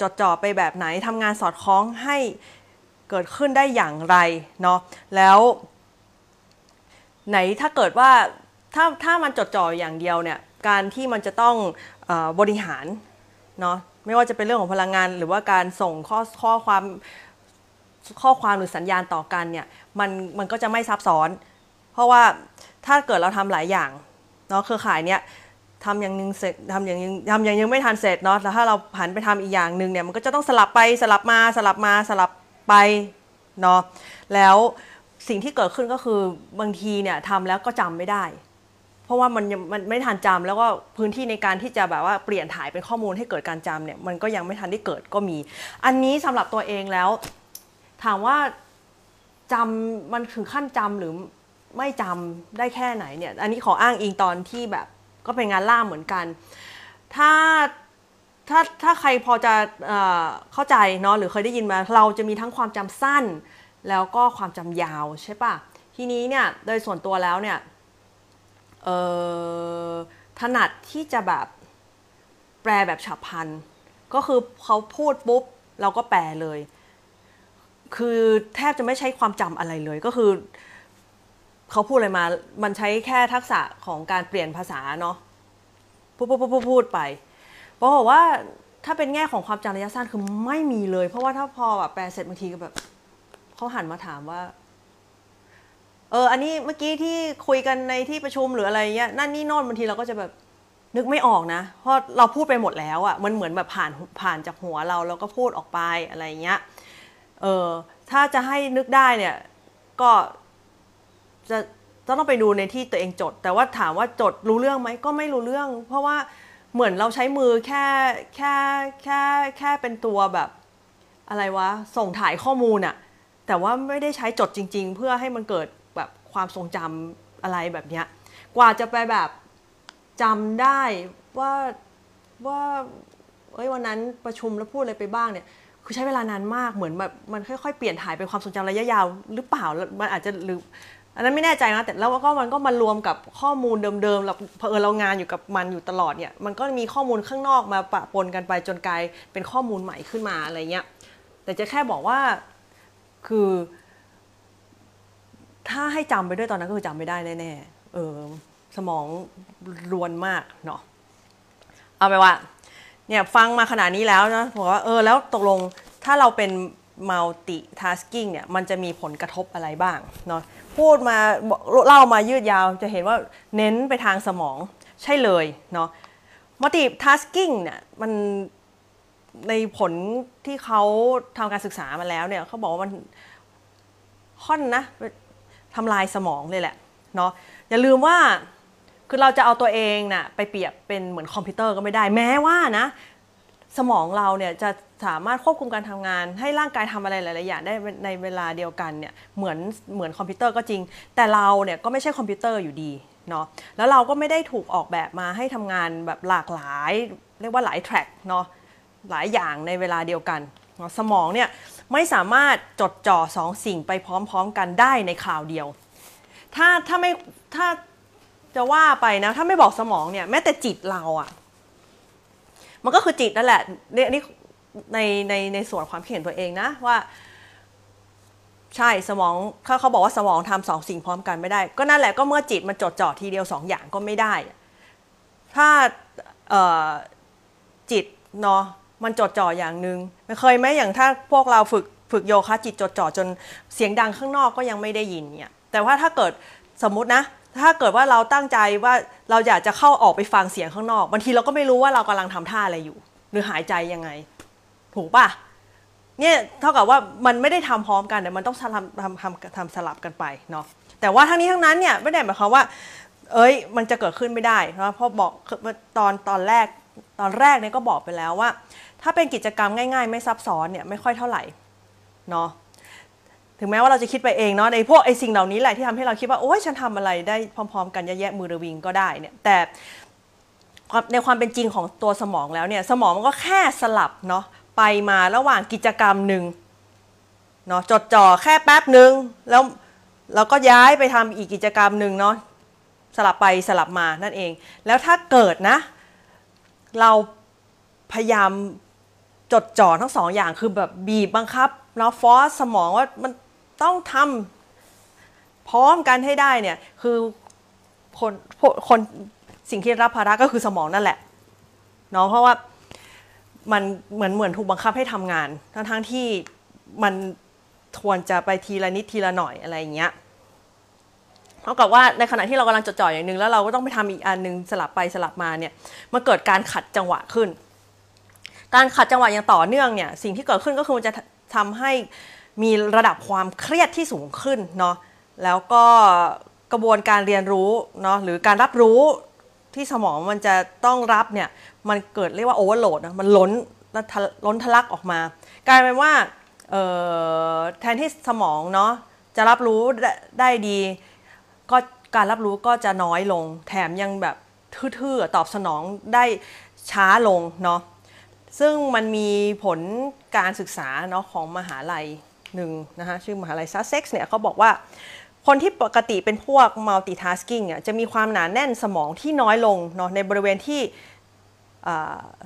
[SPEAKER 1] จดจ่อไปแบบไหนทำงานสอดคล้องให้เกิดขึ้นได้อย่างไรเนาะแล้วไหนถ้าเกิดว่า ถ้าถ้ามันจดจ่ออย่างเดียวเนี่ยการที่มันจะต้องอบริหารเนาะไม่ว่าจะเป็นเรื่องของพลังงาน หรือว่าการส่งข้อข้อความข้อความหรือสัญญาณต่อกันเนี่ยมันมันก็จะไม่ซับซ้อน เพราะว่าถ้าเกิดเราทำหลายอย่างเนาะเครือข่ายเนี้ยทำอย่างนึงเสร็จทำอย่างนึงทำอย่างยังไม่ทันเสร็จเนาะแล้วถ้าเราผันไปทำอีกอย่างหนึ่งเนี่ยมันก็จะต้องสลับไปสลับมาสลับมาสลับไปเนาะแล้วสิ่งที่เกิดขึ้นก็คือบางทีเนี่ยทำแล้วก็จำไม่ได้ เพราะว่ามันยังมันไม่ทันจำแล้วก็พื้นที่ในการที่จะแบบว่าเปลี่ยนถ่ายเป็นข้อมูลให้เกิดการจำเนี่ยมันก็ยังไม่ทันได้เกิดก็มี อันนี้สำหรับตัวเองแล้ว ถามว่าจำมันถึงขั้นจำหรือไม่จำได้แค่ไหนเนี่ย อันนี้ขออ้างอิงตอนที่แบบก็เป็นงานล่ามเหมือนกัน ถ้าถ้าถ้าใครพอจะเอเข้าใจเนาะหรือเคยได้ยินมา เราจะมีทั้งความจำสั้น แล้วก็ความจำยาวใช่ปะทีนี้เนี่ยโดยส่วนตัวแล้วเนี่ย ถนัดที่จะแบบแปลแบบฉับพลัน ก็คือเขาพูดปุ๊บเราก็แปลเลย คือแทบจะไม่ใช้ความจำอะไรเลยก็คือเขาพูดอะไรมา มันใช้แค่ทักษะของการเปลี่ยนภาษาเนาะพูดพูดพูดพูดพูดไป เพราะบอกว่าถ้าเป็นแง่ของความจำระยะสั้นคือไม่มีเลย เพราะว่าถ้าพอแบบแปลเสร็จบางทีก็แบบเขาหันมาถามว่า เอออันนี้เมื่อกี้ที่คุยกันในที่ประชุมหรืออะไรเงี้ยนั่นนี่โน่นบางทีเราก็จะแบบนึกไม่ออกนะ เพราะเราพูดไปหมดแล้วอะมันเหมือนแบบผ่านผ่านจากหัวเราแล้วก็พูดออกไปอะไรเงี้ยเออถ้าจะให้นึกได้เนี่ยก็จะต้องไปดูในที่ตัวเองจด แต่ว่าถามว่าจดรู้เรื่องไหมก็ไม่รู้เรื่อง เพราะว่าเหมือนเราใช้มือแค่แค่แค่แค่เป็นตัวแบบอะไรวะส่งถ่ายข้อมูลอะแต่ว่าไม่ได้ใช้จดจริง ๆ เพื่อให้มันเกิด ความทรงจำอะไรแบบเนี้ยกว่าจะไปแบบจำได้ว่าว่าเอ้ยวันนั้นประชุมแล้วพูดอะไรไปบ้างเนี่ยคือใช้เวลานานมากเหมือนแบบมันค่อยๆเปลี่ยนถ่ายเป็นความทรงจำระยะยาว หรือเปล่ามันอาจจะหรืออันนั้นไม่แน่ใจนะแต่แล้วก็มันก็มารวมกับข้อมูลเดิมๆเราเผอิญเรางานอยู่กับมันอยู่ตลอดเนี่ยมันก็มีข้อมูลข้างนอกมาปะปนกันไปจนกลายเป็นข้อมูลใหม่ขึ้นมาอะไรเงี้ยแต่จะแค่บอกว่าคือ ถ้าให้จำไปด้วยตอนนั้นก็คือจำไม่ได้แน่ๆเออสมองรวนมากเนาะเอาไปว่า เนี่ยฟังมาขนาดนี้แล้วนะบอกว่าเออแล้วตกลงถ้าเราเป็น multitasking เนี่ยมันจะมีผลกระทบอะไรบ้างเนาะพูดมาเล่ามายืดยาวจะเห็นว่าเน้นไปทางสมองใช่เลยเนาะ multitasking เนี่ยมันในผลที่เขาทำการศึกษามาแล้วเนี่ยเขาบอกว่ามันค่อนนะ ทำลายสมองเลยแหละเนาะอย่าลืมว่าคือเราจะเอาตัวเองน่ะไปเปรียบเป็นเหมือนคอมพิวเตอร์ก็ไม่ได้แม้ว่านะสมองเราเนี่ยจะสามารถควบคุมการทำงาน ให้ร่างกายทำอะไรหลาย ๆ อย่างได้ในเวลาเดียวกันเนี่ยเหมือนเหมือนคอมพิวเตอร์ก็จริง แต่เราเนี่ยก็ไม่ใช่คอมพิวเตอร์อยู่ดีเนาะแล้วเราก็ไม่ได้ถูกออกแบบมาให้ทำงานแบบหลากหลาย เรียกว่าหลาย track เนาะหลายอย่างในเวลาเดียวกันสมองเนี่ย ไม่สามารถจดจ่อสองสิ่งไปพร้อมๆกันได้ในคราวเดียว ถ้าถ้าไม่ถ้าจะว่าไปนะ ถ้าไม่บอกสมองเนี่ยแม้แต่จิตเราอะมันก็คือจิตนั่นแหละนี่นี่ในในในส่วนความเห็นตัวเองนะว่า ใช่สมองเขาเขาบอกว่าสมองทำสองสิ่งพร้อมกันไม่ได้ ก็นั่นแหละก็เมื่อจิตมันจดจ่อทีเดียวสองอย่างก็ไม่ได้ ถ้าจิตเนาะ มันจดจ่ออย่างหนึ่งเคยไหมอย่างถ้าพวกเราฝึกฝึกโยคะจิตจดจ่อจนเสียงดังข้างนอกก็ยังไม่ได้ยินเนี่ยแต่ว่าถ้าเกิดสมมตินะ ถ้าเกิดว่าเราตั้งใจว่าเราอยากจะเข้าออกไปฟังเสียงข้างนอกบางทีเราก็ไม่รู้ว่าเรากำลังทำท่าอะไรอยู่ หรือหายใจยังไง ถูกปะเนี่ยเท่ากับว่ามันไม่ได้ทำพร้อมกันแต่มันต้องทำทำทำทำสลับกันไปเนาะแต่ว่าทั้งนี้ทั้งนั้นเนี่ยไม่ได้หมายความว่า เอ้ยมันจะเกิดขึ้นไม่ได้นะเพราะบอกตอนตอนแรกตอนแรกเนี่ยก็บอกไปแล้วว่า ถ้าเป็นกิจกรรมง่ายๆ ไม่ซับซ้อนเนี่ยไม่ค่อยเท่าไหร่เนาะถึงแม้ว่าเราจะคิดไปเองเนาะในพวกไอ้สิ่งเหล่านี้แหละที่ทำให้เราคิดว่าโอ้ยฉันทำอะไรได้พร้อม ๆ กันเยะแยะมือระวิงก็ได้เนี่ยแต่ในความเป็นจริงของตัวสมองแล้วเนี่ยสมองมันก็แค่สลับเนาะไปมาระหว่างกิจกรรมหนึ่งเนาะจดจ่อแค่แป๊บหนึ่งแล้วเราก็ย้ายไปทำอีกกิจกรรมหนึ่งเนาะสลับไปสลับมานั่นเอง แล้วถ้าเกิดนะ เราพยายาม จดจ่อทั้งสองอย่างคือแบบบีบบังคับเนาะฟอสสมองว่ามันต้องทำพร้อมกันให้ได้เนี่ยคือคนคนสิ่งที่รับภาระก็คือสมองนั่นแหละเนาะเพราะว่ามันเหมือนเหมือนถูกบังคับให้ทำงาน ทั้งทั้งที่มันควรจะไปทีละนิดทีละหน่อยอะไรอย่างเงี้ยเท่ากับว่าในขณะที่เรากำลังจดจ่ออย่างหนึ่งแล้วเราก็ต้องไปทำอีกอันนึงสลับไปสลับมาเนี่ยมันเกิดการขัดจังหวะขึ้น การขัดจังหวะอย่างต่อเนื่องเนี่ยสิ่งที่เกิดขึ้นก็คือมันจะทำให้มีระดับความเครียดที่สูงขึ้นเนาะแล้วก็กระบวนการเรียนรู้เนาะหรือการรับรู้ที่สมองมันจะต้องรับเนี่ยมันเกิดเรียกว่าโอเวอร์โหลดนะมันล้นล้นทะลักออกมากลายเป็นว่าแทนที่สมองเนาะจะรับรู้ได้ดีก็การรับรู้ก็จะน้อยลง แถมยังแบบทื่อๆตอบสนองได้ช้าลงเนาะ ซึ่งมันมีผลการศึกษาเนาะของมหาลัยหนึ่งนะคะชื่อมหาลัยซัสเซ็กซ์เนี่ยเขาบอกว่า คนที่ปกติเป็นพวก multitasking อะจะมีความหนาแน่นสมองที่น้อยลงเนาะในบริเวณที่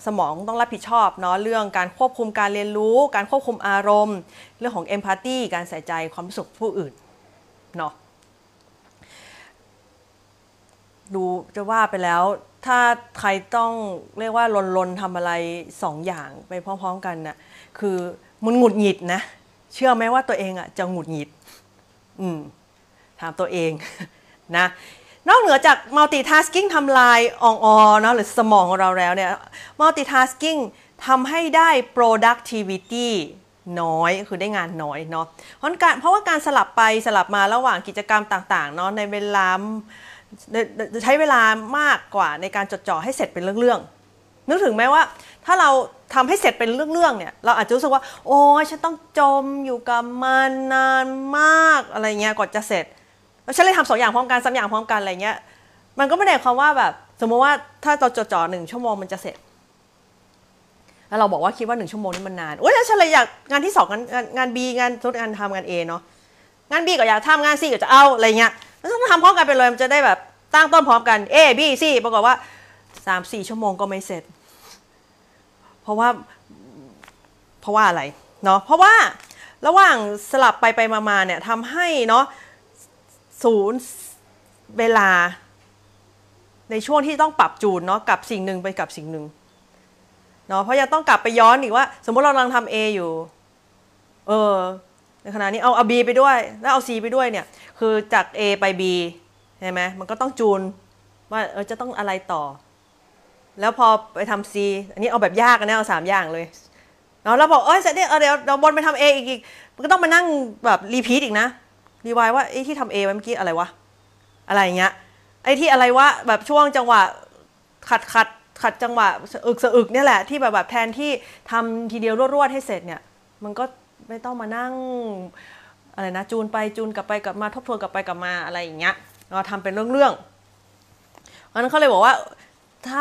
[SPEAKER 1] สมองต้องรับผิดชอบเนาะเรื่องการควบคุมการเรียนรู้ การควบคุมอารมณ์ เรื่องของ empathy การใส่ใจความรู้สึกผู้อื่นเนาะดูจะว่าไปแล้ว ถ้าใครต้องเรียกว่าลนลนทำอะไรสองอย่างไปพร้อมๆกันนะ่ะคือมันหงุดหงิดนะ เชื่อไหมว่าตัวเองอะจะหงุดหงิด อืมถามตัวเองนะนอกเหนือจาก multitasking ทำลายองอเนาะหรือสมองของเราแล้วเนี่ย multitasking ทำให้ได้ productivity น้อยคือได้งานน้อยเนาะเพราะการเพราะว่าการสลับไปสลับมาระหว่างกิจกรรมต่างๆเนาะในเวลา ใช้เวลามากกว่าในการจดจ่อให้เสร็จเป็นเรื่องๆนึกถึงไหมว่า ถ้าเราทำให้เสร็จเป็นเรื่องๆเนี่ยเราอาจจะรู้สึกว่า โอ้ฉันต้องจมอยู่กับมันนานมากอะไรเงี้ยกว่าจะเสร็จแล้วฉันเลยทำสองอย่างพร้อมกันสามอย่างพร้อมกันอะไรเงี้ยมันก็ไม่ได้ความว่าแบบสมมติว่าถ้าเราจดจ่อหนึ่งชั่วโมงมันจะเสร็จแล้วเราบอกว่าคิดว่าหนึ่งชั่วโมงนี่มันนานโอ้ยแล้วฉันเลยอยากงานที่สองงานงานบีงานทุกงานทำงานเอเนาะงานบีก็อยากทำงานซีก็จะเอาอะไรเงี้ย ต้องทำพร้อมกันไปเลยมันจะได้แบบตั้งต้นพร้อมกัน A B C ปรากฏว่าสามสี่ชั่วโมงก็ไม่เสร็จ เพราะว่าเพราะว่าอะไรเนาะเพราะว่าระหว่างสลับไปไปมาเนี่ยทำให้เนาะศูนย์เวลา ในช่วงที่ต้องปรับจูนเนาะกับสิ่งหนึ่งไปกับสิ่งหนึ่งเนาะเพราะยังต้องกลับไปย้อนอีกว่า สมมติเรากำลังทำ A อยู่ เออ ขณะนี้เอาเอา B ไปด้วย แล้วเอา C ไปด้วยเนี่ย คือจาก A ไป B ใช่ไหมมันก็ต้องจูนว่าเออจะต้องอะไรต่อ แล้วพอไปทำ C อันนี้เอาแบบยากนะเอาสามอย่างเลยแล้วบอกเออเสร็จเนี่ยเดี๋ยวเราบนไปทำ A อีกมันก็ต้องมานั่งแบบรีพีทอีกนะรีวายว่าไอ้ที่ทำ A ไว้เมื่อกี้อะไรวะอะไรอย่างเงี้ยไอ้ที่อะไรวะแบบช่วงจังหวะขัดขัดขัดจังหวะอึกสะอึกเนี่ยแหละที่แบบแบบแทนที่ทำทีเดียวรวดๆให้เสร็จเนี่ย มันก็ ไม่ต้องมานั่งอะไรนะจูนไปจูนกลับไปกลับมาทบทวนกลับไปกลับมาอะไรอย่างเงี้ยเราทำเป็นเรื่องๆเพราะนั้นเขาเลยบอกว่าถ้า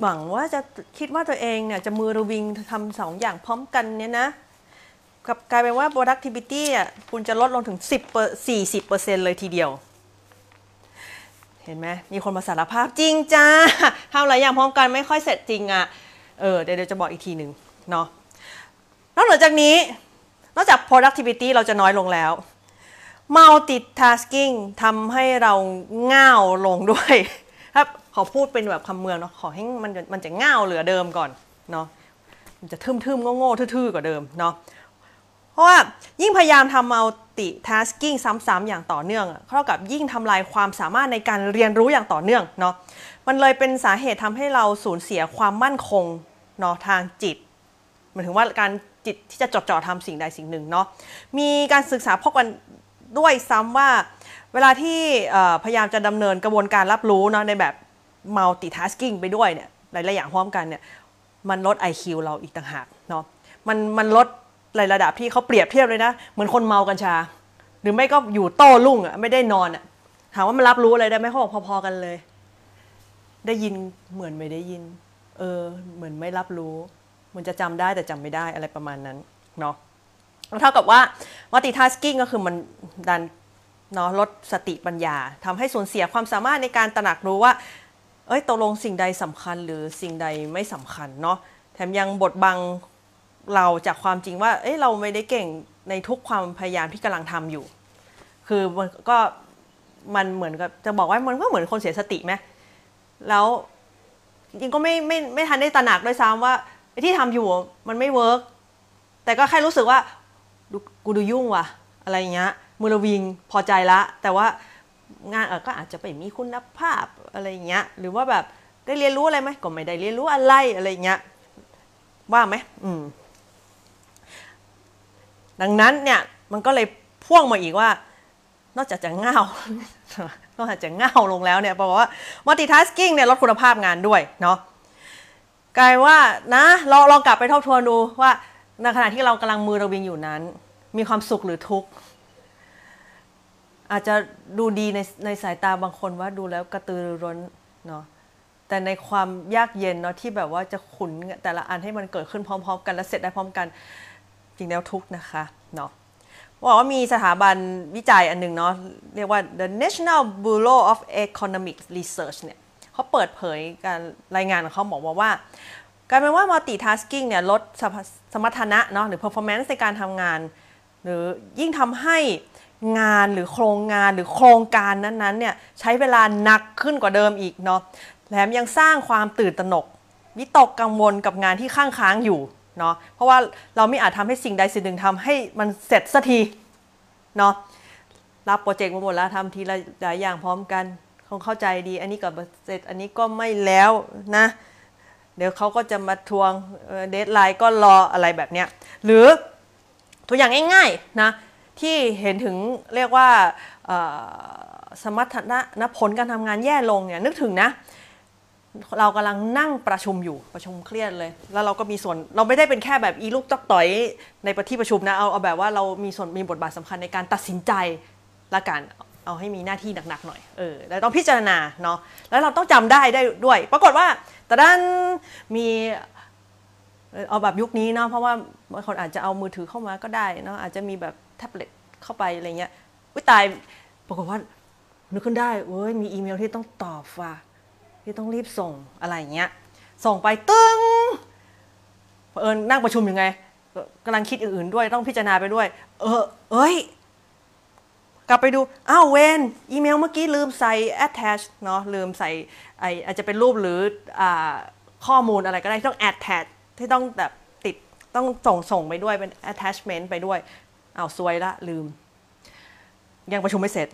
[SPEAKER 1] หวังว่าจะคิดว่าตัวเองเนี่ยจะมือระวิงทำสองอย่างพร้อมกันเนี่ยนะกับกลายเป็นว่า productivity อะคุณจะลดลงถึง 10 40%เลยทีเดียว เห็นไหมมีคนมาสารภาพจริงจ้าทำหลายอย่างพร้อมกันไม่ค่อยเสร็จจริงอะ เออเดี๋ยวจะบอกอีกทีหนึ่งเนาะนอกจากนี้ นอกจาก productivity เราจะน้อยลงแล้ว multitasking ทำให้เราง่าวลงด้วยครับขอพูดเป็นแบบคำเมืองเนาะขอให้มันมันจะง่าวเหลือเดิมก่อนเนาะมันจะทึมๆโง่ๆทื่อๆกว่าเดิมเนาะเพราะว่ายิ่งพยายามทำ multitasking ซ้ำๆอย่างต่อเนื่องเท่ากับยิ่งทำลายความสามารถในการเรียนรู้อย่างต่อเนื่องเนาะมันเลยเป็นสาเหตุทำให้เราสูญเสียความมั่นคงเนาะทางจิตหมายถึงว่าการ จิตที่จะจดจ่อทำสิ่งใดสิ่งหนึ่งเนาะมีการศึกษาพบกันด้วยซ้ำว่า เวลาที่พยายามจะดำเนินกระบวนการรับรู้เนาะในแบบ multitasking ไปด้วยเนี่ยหลายๆอย่างพร้อมกันเนี่ยมันลด IQ เราอีกต่างหากเนาะมันมันลดในระดับที่เขาเปรียบเทียบเลยนะ เหมือนคนเมากัญชา หรือไม่ก็อยู่โต้รุ่งอะไม่ได้นอนอะถามว่ามันรับรู้อะไรได้ไหมเขาบอกพอๆกันเลย ได้ยินเหมือนไม่ได้ยิน เออ เหมือนไม่รับรู้ มันจะจำได้แต่จำไม่ได้อะไรประมาณนั้นเนาะเท่ากับว่า multitasking ก็คือมันดันเนาะลดสติปัญญาทำให้สูญเสียความสามารถในการตระหนักรู้ว่า เอ้ยตกลงสิ่งใดสำคัญหรือสิ่งใดไม่สำคัญเนาะแถมยังบดบังเราจากความจริงว่า เอ้ยเราไม่ได้เก่งในทุกความพยายามที่กำลังทำอยู่ คือมันก็มันเหมือนกับจะบอกว่ามันก็เหมือนคนเสียสติไหมแล้วจริงก็ไม่ไม่ไม่ทันได้ตระหนักด้วยซ้ำว่า ที่ทำอยู่มันไม่เวิร์กแต่ก็แค่รู้สึกว่ากูดูยุ่งว่ะ อะไรเงี้ยมือระวิงพอใจละ แต่ว่างานเออก็อาจจะไปมีคุณภาพอะไรเงี้ยหรือว่าแบบได้เรียนรู้อะไรไหมก็ไม่ได้เรียนรู้อะไรอะไรเงี้ยว่าไหมอืมดังนั้นเนี่ยมันก็เลยพ่วงมาอีกว่า นอกจากจะเง่านอกจากจะเง่าลงแล้วเนี่ยบอกว่า multitasking เนี่ยลดคุณภาพงานด้วยเนาะ กลายว่านะลองลองกลับไปทบทวนดูว่าในขณะที่เรากำลังมือระวิงอยู่นั้น มีความสุขหรือทุกข์อาจจะดูดีในในสายตาบางคนว่าดูแล้วกระตือรือร้นเนาะแต่ในความยากเย็นเนาะที่แบบว่าจะขุนแต่ละอันให้มันเกิดขึ้นพร้อม ๆ กันและเสร็จได้พร้อมกันจริงแล้วทุกข์นะคะเนาะบอกว่ามีสถาบันวิจัยอันหนึ่งเนาะเรียกว่า the National Bureau of Economic Research เนี่ย เขาเปิดเผยการรายงานของเขาบอกว่าว่าการเป็นว่า multitasking เนี่ยลดสมรรถนะเนาะหรือ performance ในการทำงาน หรือยิ่งทำให้งานหรือโครงงานหรือโครงการนั้นๆเนี่ยใช้เวลาหนักขึ้นกว่าเดิมอีกเนาะแถมยังสร้างความตื่นตระหนก วิตกกังวลกับงานที่ข้างค้างอยู่เนาะเพราะว่าเราไม่อาจทำให้สิ่งใดสิ่งหนึ่งทำให้มันเสร็จสักทีเนาะรับโปรเจกต์มาหมดแล้วทำทีละหลายอย่างพร้อมกัน คงเข้าใจดี อันนี้ก็เสร็จอันนี้ก็ไม่แล้วนะ เดี๋ยวเขาก็จะมาทวงเดทไลน์ก็รออะไรแบบเนี้ยหรือตัวอย่างง่ายๆนะที่เห็นถึงเรียกว่าสมรรถนะผลการทำงานแย่ลงเนี่ยนึกถึงนะ เรากำลังนั่งประชุมอยู่ประชุมเครียดเลย แล้วเราก็มีส่วนเราไม่ได้เป็นแค่แบบอีลูกตอกต่อยในประที่ประชุมนะเอาเอาแบบว่าเรามีส่วนมีบทบาทสำคัญในการตัดสินใจละกัน เอาให้มีหน้าที่หนักๆหน่อยเออแล้วต้องพิจารณาเนาะแล้วเราต้องจำได้ได้ด้วย ปรากฏว่าแต่ด้านมีเอาแบบยุคนี้เนาะเพราะว่าบางคนอาจจะเอามือถือเข้ามาก็ได้เนาะอาจจะมีแบบแท็บเล็ตเข้าไปอะไรเงี้ยวิตายปรากฏว่านึกขึ้นได้เว้ยมีอีเมลที่ต้องตอบว่ะที่ต้องรีบส่งอะไรเงี้ยส่งไปตึ้งเอิญนั่งประชุมยังไงกำลังคิดอื่นๆด้วยต้องพิจารณาไปด้วย เออเอ้ย กลับไปดูอ้าวเวนอีเมลเมื่อกี้ลืมใส่ attach เนาะลืมใส่ไออาจจะเป็นรูปหรืออข้อมูลอะไรก็ได้ที่ต้อง attach ที่ต้องแบบติดต้องส่งส่งไปด้วยเป็น attachment ไปด้วยอ้าวซวยละลืม ยังประชุมไม่เสร็จ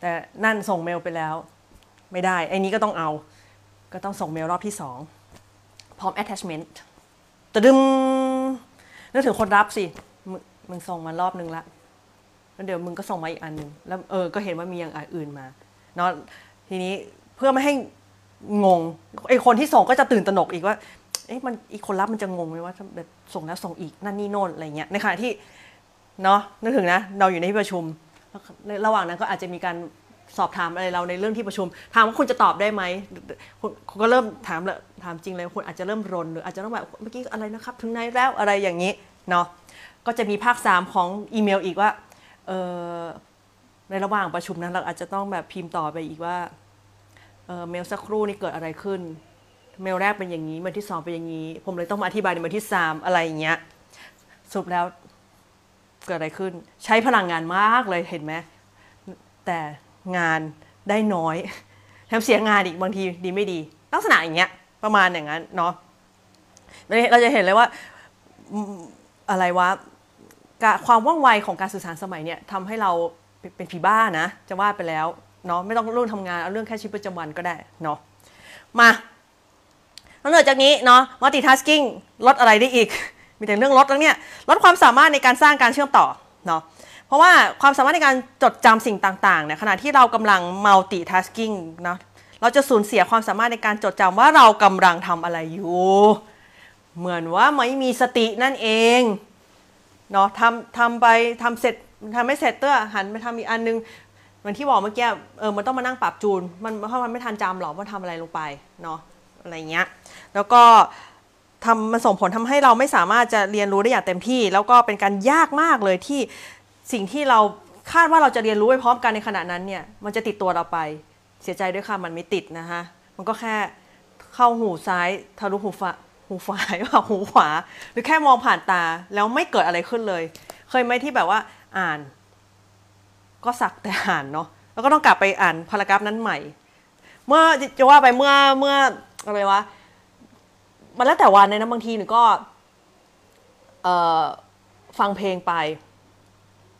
[SPEAKER 1] แต่นั่นส่งเมลไปแล้ว ไม่ได้ไอ้นี้ก็ต้องเอา ก็ต้องส่งเมลรอบที่สองพร้อม attachment ตะดึมนึกถึงคนรับสิมึงส่งมารอบนึงละ แล้วเดี๋ยวมึงก็ส่งมาอีกอันนึงแล้วเออก็เห็นว่ามีอย่างอื่นมาเนาะทีนี้เพื่อไม่ให้งงไอคนที่ส่งก็จะตื่นตระหนกอีกว่าเอ๊ะมันอีกคนรับมันจะงงไหมว่าแบบส่งแล้วส่งอีกนั่นนี่โน่นอะไรเงี้ยในขณะที่เนาะนึกถึงนะ เราอยู่ในที่ประชุม ระหว่างนั้นก็อาจจะมีการสอบถามอะไรเราในเรื่องที่ประชุม ถามว่าคุณจะตอบได้ไหมคุณก็เริ่มถามเลยถามจริงเลยคุณอาจจะเริ่มรนหรืออาจจะต้องแบบเมื่อกี้อะไรนะครับ ถึงไหนแล้วอะไรอย่างนี้เนาะก็จะมีภาค 3 ของอีเมลอีกว่า ในระหว่างประชุมนั้นเราอาจจะต้องแบบพิมพ์ต่อไปอีกว่าเออเมลสักครู่นี่เกิดอะไรขึ้น เมลแรกเป็นอย่างนี้เมลที่สองเป็นอย่างนี้ ผมเลยต้องมาอธิบายในเมลที่3อะไรอย่างเงี้ยสรุปแล้วเกิดอะไรขึ้น ใช้พลังงานมากเลยเห็นไหมแต่งานได้น้อยแถมเสียงานอีกบางทีดีไม่ดี ลักษณะอย่างเงี้ยประมาณอย่างนั้นเนาะเราจะเห็นเลยว่าอะไรวะ ความว่องไวของการสื่อสารสมัยเนี่ยทำให้เราเป็นผีบ้านะ จะว่าไปแล้วเนาะไม่ต้องรื่องทำงานเอาเรื่องแค่ชีวิตประจำวันก็ได้เนาะมานอกจากนี้เนาะ multitasking ลดอะไรได้อีก มีแต่เรื่องลดแล้วเนี่ยลดความสามารถในการสร้างการเชื่อมต่อเนาะเพราะว่าความสามารถในการจดจำสิ่งต่างๆเนี่ยขณะที่เรากำลัง multitasking นาะเราจะสูญเสียความสามารถในการจดจำว่าเรากำลังทำอะไรอยู่ เหมือนว่าไม่มีสตินั่นเอง เนาะทำทำไปทำเสร็จทำไม่เสร็จเต้อหันไปทำอีกอันนึงเหมือนที่บอกเมื่อกี้เออมันต้องมานั่งปรับจูน มันเพราะมันไม่ทันจำหรอกว่าทำอะไรลงไปเนาะอะไรเงี้ยแล้วก็ทำมันส่งผลทำให้เราไม่สามารถจะเรียนรู้ได้อย่างเต็มที่ แล้วก็เป็นการยากมากเลยที่สิ่งที่เราคาดว่าเราจะเรียนรู้ไปพร้อมกันในขณะนั้นเนี่ยมันจะติดตัวเราไปเสียใจด้วยค่ะมันไม่ติดนะคะมันก็แค่เข้าหูซ้ายทะลุหูฝา หูฝายว่าหูขวา หรือแค่มองผ่านตาแล้วไม่เกิดอะไรขึ้นเลย เคยไหมที่แบบว่าอ่าน ก็สักแต่อ่านเนาะแล้วก็ต้องกลับไปอ่านพารากราฟนั้นใหม่ เมื่อจะว่าไปเมื่อเมื่ออะไรวะมันแล้วแต่วันเลยนะบางทีหนูก็เออฟังเพลงไป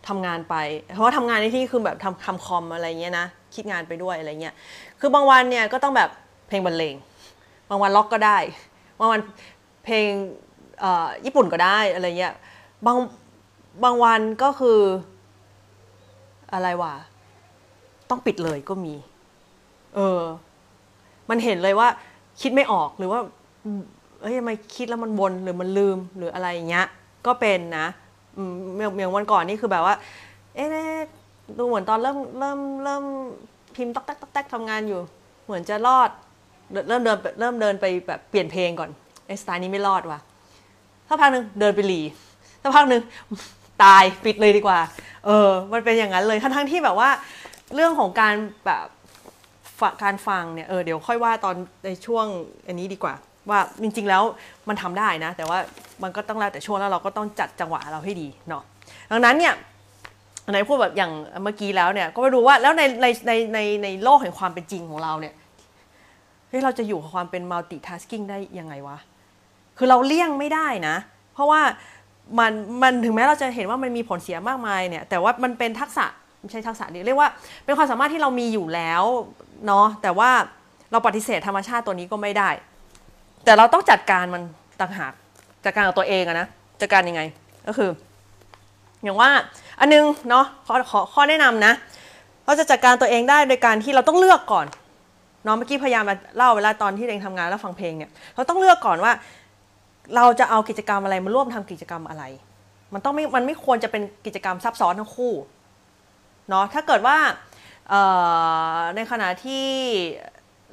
[SPEAKER 1] ทำงานไป เพราะว่าทำงานในที่คือแบบทำทำคอมอะไรเงี้ยนะ คิดงานไปด้วยอะไรเงี้ย คือบางวันเนี่ยก็ต้องแบบเพลงบรรเลง บางวันล็อกก็ได้ บางวันเพลงญี่ปุ่นก็ได้อะไรเงี้ยบางบางวันก็คืออะไรวะต้องปิดเลยก็มี เออ มันเห็นเลยว่า คิดไม่ออกหรือว่าเอ้ยทำไมคิดแล้วมันวนหรือมันลืมหรืออะไรเงี้ย ก็เป็นนะเมื่อเมื่อวันก่อนนี่คือแบบว่า เอ๊ะดูเหมือนตอนเริ่มเริ่มเริ่มพิมพ์ต๊อกแต๊กต๊อกแต๊กทำงานอยู่ เหมือนจะรอด เริ่มเดินเริ่มเดินไปแบบเปลี่ยนเพลงก่อนไอ้สไตล์นี้ไม่รอดว่ะสักพักหนึ่งเดินไปหลีสักพักหนึ่งตายปิดเลยดีกว่า เออ มันเป็นอย่างนั้นเลยทั้งทั้งที่แบบว่า เรื่องของการแบบการฟังเนี่ยเออเดี๋ยวค่อยว่าตอนในช่วงอันนี้ดีกว่า ว่าจริง ๆ แล้วมันทำได้นะ แต่ว่ามันก็ต้องแล้วแต่ช่วงแล้วเราก็ต้องจัดจังหวะเราให้ดีเนาะดังนั้นเนี่ยในพูดแบบอย่างเมื่อกี้แล้วเนี่ยก็ไปดูว่าแล้วในในในในในโลกแห่งความเป็นจริงของเราเนี่ย เฮ้ยเราจะอยู่กับความเป็นมัลติทัสกิ้งได้ยังไงวะ คือเราเลี่ยงไม่ได้นะ เพราะว่ามันมันถึงแม้เราจะเห็นว่ามันมีผลเสียมากมายเนี่ย แต่ว่ามันเป็นทักษะไม่ใช่ทักษะดีเรียกว่าเป็นความสามารถที่เรามีอยู่แล้วเนาะแต่ว่าเราปฏิเสธธรรมชาติตัวนี้ก็ไม่ได้ แต่เราต้องจัดการมันต่างหากจัดการกับตัวเองอะนะจัดการยังไงก็คือ อย่างว่าอันนึงเนาะขอขอข้อแนะนำนะเราจะจัดการตัวเองได้โดยการที่เราต้องเลือกก่อน นาะเมื่อกี้พยายามมาเล่าเวลาตอนที่เองทำงานแล้วฟังเพลงเนี่ยเราต้องเลือกก่อนว่า เราจะเอากิจกรรมอะไรมาร่วมทำกิจกรรมอะไร มันต้องไม่มันไม่ควรจะเป็นกิจกรรมซับซ้อนทั้งคู่เนาะถ้าเกิดว่าในขณะที่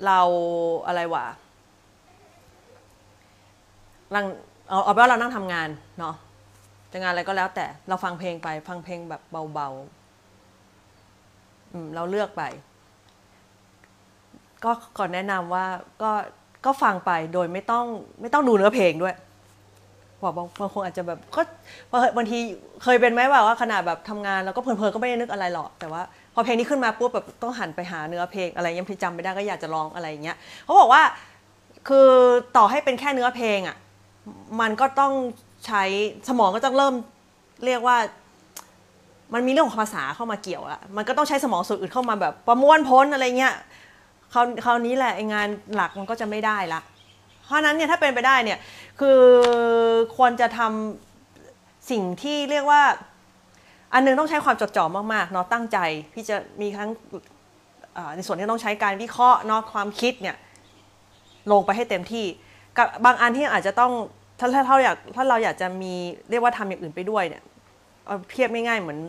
[SPEAKER 1] เราอะไรวะลังเอาเอาเป็นว่าเรานั่งทำงานเนาะจะงานอะไรก็แล้วแต่เราฟังเพลงไป ฟังเพลงแบบเบาๆเราเลือกไป ก็ก่อนแนะนำว่าก็ก็ฟังไปโดยไม่ต้องไม่ต้องดูเนื้อเพลงด้วยบอกบางบางคนอาจจะแบบก็บางทีเคยเป็นไหมแบบว่าขนาดแบบทำงานแล้วก็เพลินๆก็ไม่ได้นึกอะไรหรอก แต่ว่าพอเพลงนี้ขึ้นมาปุ๊บแบบต้องหันไปหาเนื้อเพลงอะไรยังจำไม่ได้ก็อยากจะร้องอะไรอย่างเงี้ยเขาบอกว่าคือต่อให้เป็นแค่เนื้อเพลงอะมันก็ต้องใช้สมองก็ต้องเริ่มเรียกว่า มันมีเรื่องของภาษาเข้ามาเกี่ยวอะมันก็ต้องใช้สมองส่วนอื่นเข้ามาแบบประมวลพ้นอะไรเงี้ย คราวคราวนี้แหละไองานหลักมันก็จะไม่ได้ละ เพราะนั้นเนี่ยถ้าเป็นไปได้เนี่ยคือควรจะทำสิ่งที่เรียกว่า อันนึงต้องใช้ความจดจ่อมากๆเนาะตั้งใจที่จะมีครั้งในส่วนที่ต้องใช้การวิเคราะห์เนาะความคิดเนี่ยลงไปให้เต็มที่ กับบางอันที่อาจจะต้องถ้าถ้าเราอยากถ้าเราอยากจะมีเรียกว่าทำอย่างอื่นไปด้วยเนี่ยเเทียบง่ายๆเหมือน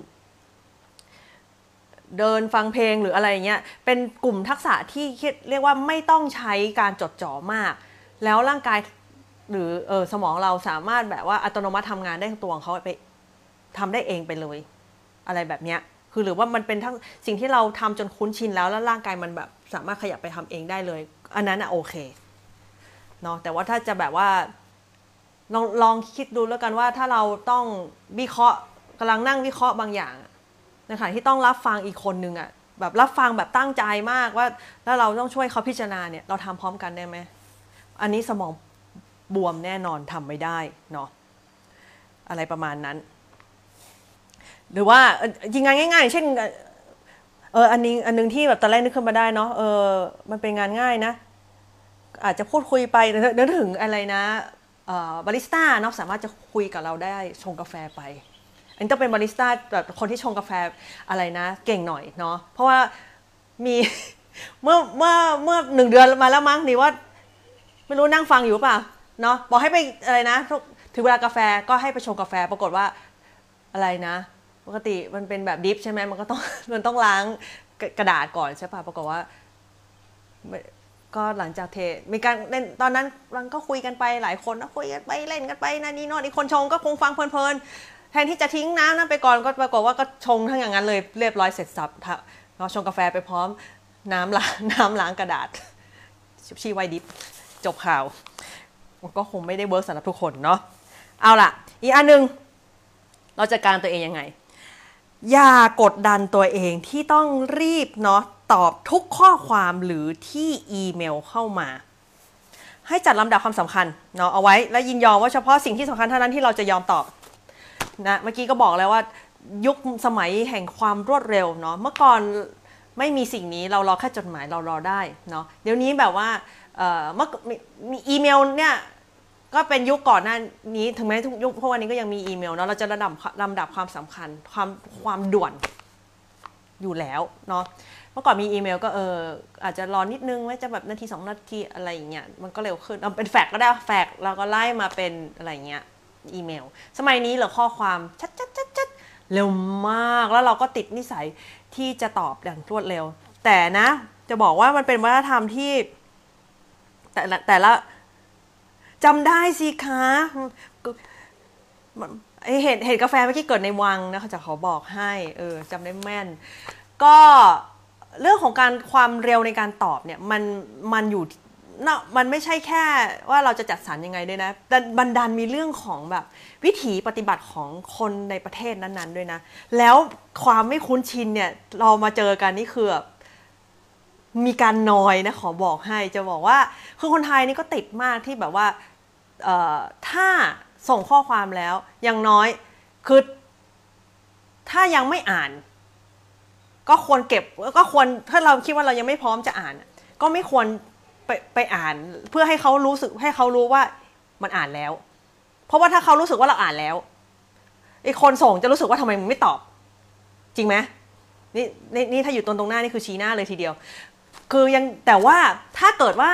[SPEAKER 1] เดินฟังเพลงหรืออะไรเงี้ยเป็นกลุ่มทักษะที่เรียกว่าไม่ต้องใช้การจดจ่อมาก แล้วร่างกายหรือเออสมองเราสามารถแบบว่าอัตโนมัติทำงานได้ตัวของเขาไปทำได้เองไปเลย อะไรแบบเนี้ยคือหรือว่ามันเป็นทั้งสิ่งที่เราทำจนคุ้นชินแล้วแล้วร่างกายมันแบบสามารถขยับไปทำเองได้เลย อันนั้นอะโอเคเนาะแต่ว่าถ้าจะแบบว่าลองลองคิดดูแล้วกันว่าถ้าเราต้องวิเคราะห์กำลังนั่งวิเคราะห์บางอย่าง นขณะที่ต้องรับฟังอีกคนนึงอะ่ะแบบรับฟังแบบตั้งใจมากว่าแล้วเราต้องช่วยเขาพิจารณาเนี่ยเราทำพร้อมกันได้ไหมอันนี้สมองบวมแน่นอนทำไม่ได้เนาะอะไรประมาณนั้น หรือว่ายิงงานง่าย ๆ เช่นเอออันนี้อันนึงที่แบบตอนแรกนึกขึ้นมาได้เนาะเออมันเป็นงานง่ายนะ อาจจะพูดคุยไปนึกถึงอะไรนะบาริสต้าเนาะสามารถจะคุยกับเราได้ชงกาแฟไป อันนี้ต้องเป็นบาริสต้าแบบคนที่ชงกาแฟอะไรนะ เก่งหน่อยเนาะเพราะว่ามีเมื่อเมื่อเมื่อหนึ่งเดือนมาแล้วมั้งนี่ว่า ไม่รู้นั่งฟังอยู่ป่ะเนาะบอกให้ไปอะไรนะถึงเวลากาแฟก็ให้ไปชงกาแฟปรากฏว่าอะไรนะ ปกติมันเป็นแบบดิฟใช่ไหมมันก็ต้องมันต้องล้างกระดาษก่อนใช่ป่ะปรากฏว่าก็หลังจากเท มีการเล่นตอนนั้นมันก็คุยกันไปหลายคนนะคุยกันไปเล่นกันไปนั่นนี่นอนอีกคนชงก็คงฟังเพลินๆ แทนที่จะทิ้งน้ำนั้นไปก่อนก็ปรากฏว่าก็ชงทั้งอย่างนั้นเลยเรียบร้อยเสร็จสับเราชงกาแฟไปพร้อมน้ำล้างน้ำล้างกระดาษที่ไว้ drip จบข่าวมันก็คงไม่ได้ work สำหรับทุกคนเนาะเอาล่ะ อีกอันหนึ่ง เราจัดการตัวเองยังไง อย่ากดดันตัวเองที่ต้องรีบเนาะตอบทุกข้อความหรือที่อีเมลเข้ามา ให้จัดลำดับความสำคัญเนาะเอาไว้และยินยอมว่าเฉพาะสิ่งที่สำคัญเท่านั้นที่เราจะยอมตอบ นะเมื่อกี้ก็บอกแล้วว่ายุคสมัยแห่งความรวดเร็วเนาะเมื่อก่อนไม่มีสิ่งนี้เรารอแค่จดหมายเรารอได้เนาะเดี๋ยวนี้แบบว่าเมื่อมีอีเมลเนี่ยก็เป็นยุคก่อนหน้านี้ถึงแม้ทุกยุคพวกวันนี้ก็ยังมีอีเมลเนาะเราจะระดับลำดับความสำคัญความความด่วนอยู่แล้วเนาะเมื่อก่อนมีอีเมลก็เอออาจจะรอนิดนึงไม่จะแบบนาทีสองนาทีอะไรอย่างเงี้ยมันก็เร็วขึ้นเอาเป็นแฟกซ์ก็ได้แฟกซ์เราก็ไล่มาเป็นอะไรอย่างเงี้ย อีเมล สมัยนี้เหลือข้อความชัดชัดชัดชัดเร็วมากแล้วเราก็ติดนิสัยที่จะตอบอย่างรวดเร็ว แต่นะ จะบอกว่ามันเป็นวัฒนธรรมที่ แต่ละแต่ละจำได้สิคะเห็ดเห็ดกาแฟเมื่อกี้เกิดในวังนะเขาจะขอบอกให้เออจำได้แม่น ก็เรื่องของการความเร็วในการตอบเนี่ยมันมันอยู่ มันไม่ใช่แค่ว่าเราจะจัดสรรยังไงด้วยนะ แต่บันดาลมีเรื่องของแบบ วิถีปฏิบัติของคนในประเทศนั้นๆด้วยนะ แล้วความไม่คุ้นชินเนี่ยเรามาเจอกันนี่คือแบบมีการนอยนะขอบอกให้จะบอกว่าคือคนไทยนี่ก็ติดมากที่แบบว่าถ้าส่งข้อความแล้วยังน้อยคือถ้ายังไม่อ่าน ก็ควรเก็บก็ควรถ้าเราคิดว่าเรายังไม่พร้อมจะอ่าน ก็ไม่ควร ไปไปอ่าน เพื่อให้เขารู้สึกให้เขารู้ว่ามันอ่านแล้ว เพราะว่าถ้าเขารู้สึกว่าเราอ่านแล้วไอ้คนส่งจะรู้สึกว่าทำไมมึงไม่ตอบ จริงไหมนี่นี่นี่ถ้าอยู่ตรงตรงหน้านี่คือชี้หน้าเลยทีเดียว คือยังแต่ว่าถ้าเกิดว่า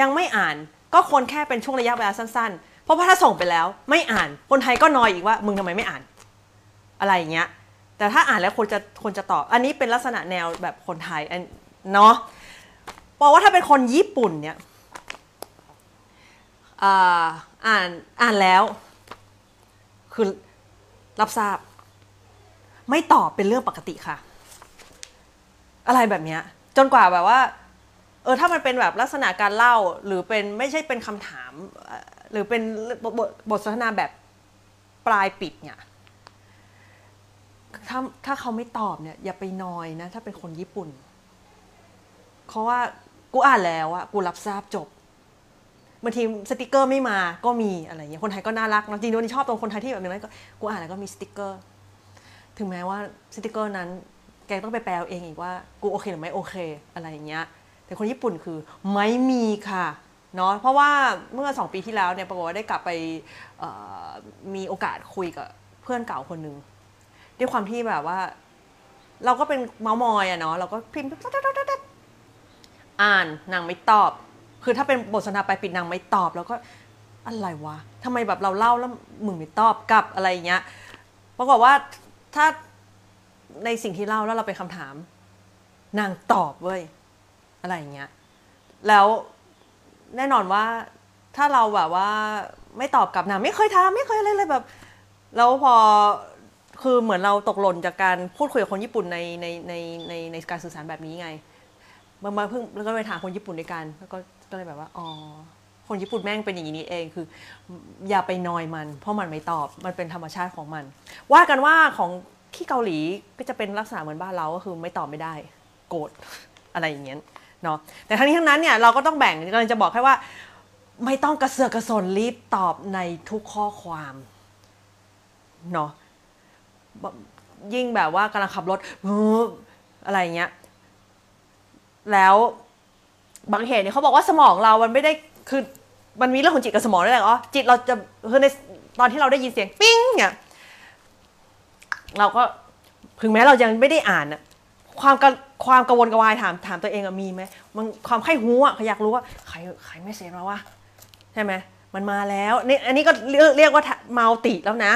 [SPEAKER 1] ยังไม่อ่านก็ควรแค่เป็นช่วงระยะเวลาสั้นๆ เพราะว่าถ้าส่งไปแล้วไม่อ่านคนไทยก็นอยอีกว่า มึงทำไมไม่อ่าน อะไรอย่างเงี้ย แต่ถ้าอ่านแล้วคนจะคนจะตอบ อันนี้เป็นลักษณะแนวแบบคนไทยเนาะ บอกว่าถ้าเป็นคนญี่ปุ่นเนี่ยอ่าอ่านอ่านแล้ว คือรับทราบ ไม่ตอบเป็นเรื่องปกติค่ะ อะไรแบบเนี้ย จนกว่าแบบว่า เออถ้ามันเป็นแบบลักษณะการเล่า หรือเป็นไม่ใช่เป็นคำถาม หรือเป็นบบบทสนทนาแบบปลายปิดเนี่ยถ้าถ้าเขาไม่ตอบเนี่ย อย่าไปนอยนะ ถ้าเป็นคนญี่ปุ่นเพราะว่า กูอ่านแล้วอะกูรับทราบจบบางทีสติกเกอร์ไม่มาก็มีอะไรอย่างเงี้ยคนไทยก็น่ารักนะจริงๆวันนี้ชอบตรงคนไทยที่แบบนี้ก็กูอ่านแล้วก็มีสติกเกอร์ ถึงแม้ว่าสติกเกอร์นั้น แกต้องไปแปลเองอีกว่ากูโอเคหรือไม่โอเคอะไรอย่างเงี้ยแต่คนญี่ปุ่นคือไม่มีค่ะเนาะเพราะว่าเมื่อสองปีที่แล้วเนี่ยปรากฏว่าได้กลับไปมีโอกาสคุยกับเพื่อนเก่าคนหนึ่งด้วยความที่แบบว่า เราก็เป็นเมาส์มอยอะเนาะเราก็พิมพ์ อ่านนางไม่ตอบ คือถ้าเป็นบทสนทนาไปปิดนางไม่ตอบ แล้วก็อะไรวะทำไมแบบเราเล่าแล้วมึงไม่ตอบกลับอะไรอย่างเงี้ยปรากฏว่าถ้าในสิ่งที่เล่าแล้วเราเป็นคำถาม นางตอบเว้ยอะไรอย่างเงี้ยแล้วแน่นอนว่าถ้าเราแบบว่าไม่ตอบกลับนางไม่เคยทำไม่เคยอะไรเลยแบบ แล้วพอคือเหมือนเราตกหล่นจากการพูดคุยกับคนญี่ปุ่นในในในในในการสื่อสารแบบนี้ไง มามาเพิ่งแล้วก็ไปถามคนญี่ปุ่นด้วยกันแล้วก็ก็เลยแบบว่าอ๋อคนญี่ปุ่นแม่งเป็นอย่างนี้เองคือ อย่าไปนอยมัน เพราะมันไม่ตอบมันเป็นธรรมชาติของมัน ว่ากันว่าของที่เกาหลีก็จะเป็นลักษณะเหมือนบ้านเราก็คือไม่ตอบไม่ได้ โกรธอะไรอย่างเงี้ยเนาะแต่ทั้งนี้ทั้งนั้นเนี่ยเราก็ต้องแบ่งกำลังจะบอกแค่ว่า ไม่ต้องกระเสือกกระสนรีบตอบในทุกข้อความเนาะยิ่งแบบว่ากำลังขับรถอะไรอย่างเงี้ย แล้วบางเหตุเนี่ยเขาบอกว่าสมองเรามันไม่ได้คือมันมีเรื่องของจิตกับสมองด้วยแหละอ๋อจิตเราจะคือในตอนที่เราได้ยินเสียงปิ้งเนี่ยเราก็ถึงแม้เรายังไม่ได้อ่านอะความกระความกระวนกระวายถามถามตัวเองอะมีไหมมันความไข้หูอะอยากรู้ว่าใครใครไม่เสียเราวะใช่ไหมมันมาแล้วนี่อันนี้ก็เรียกเรียกว่าเมาติแล้วนะ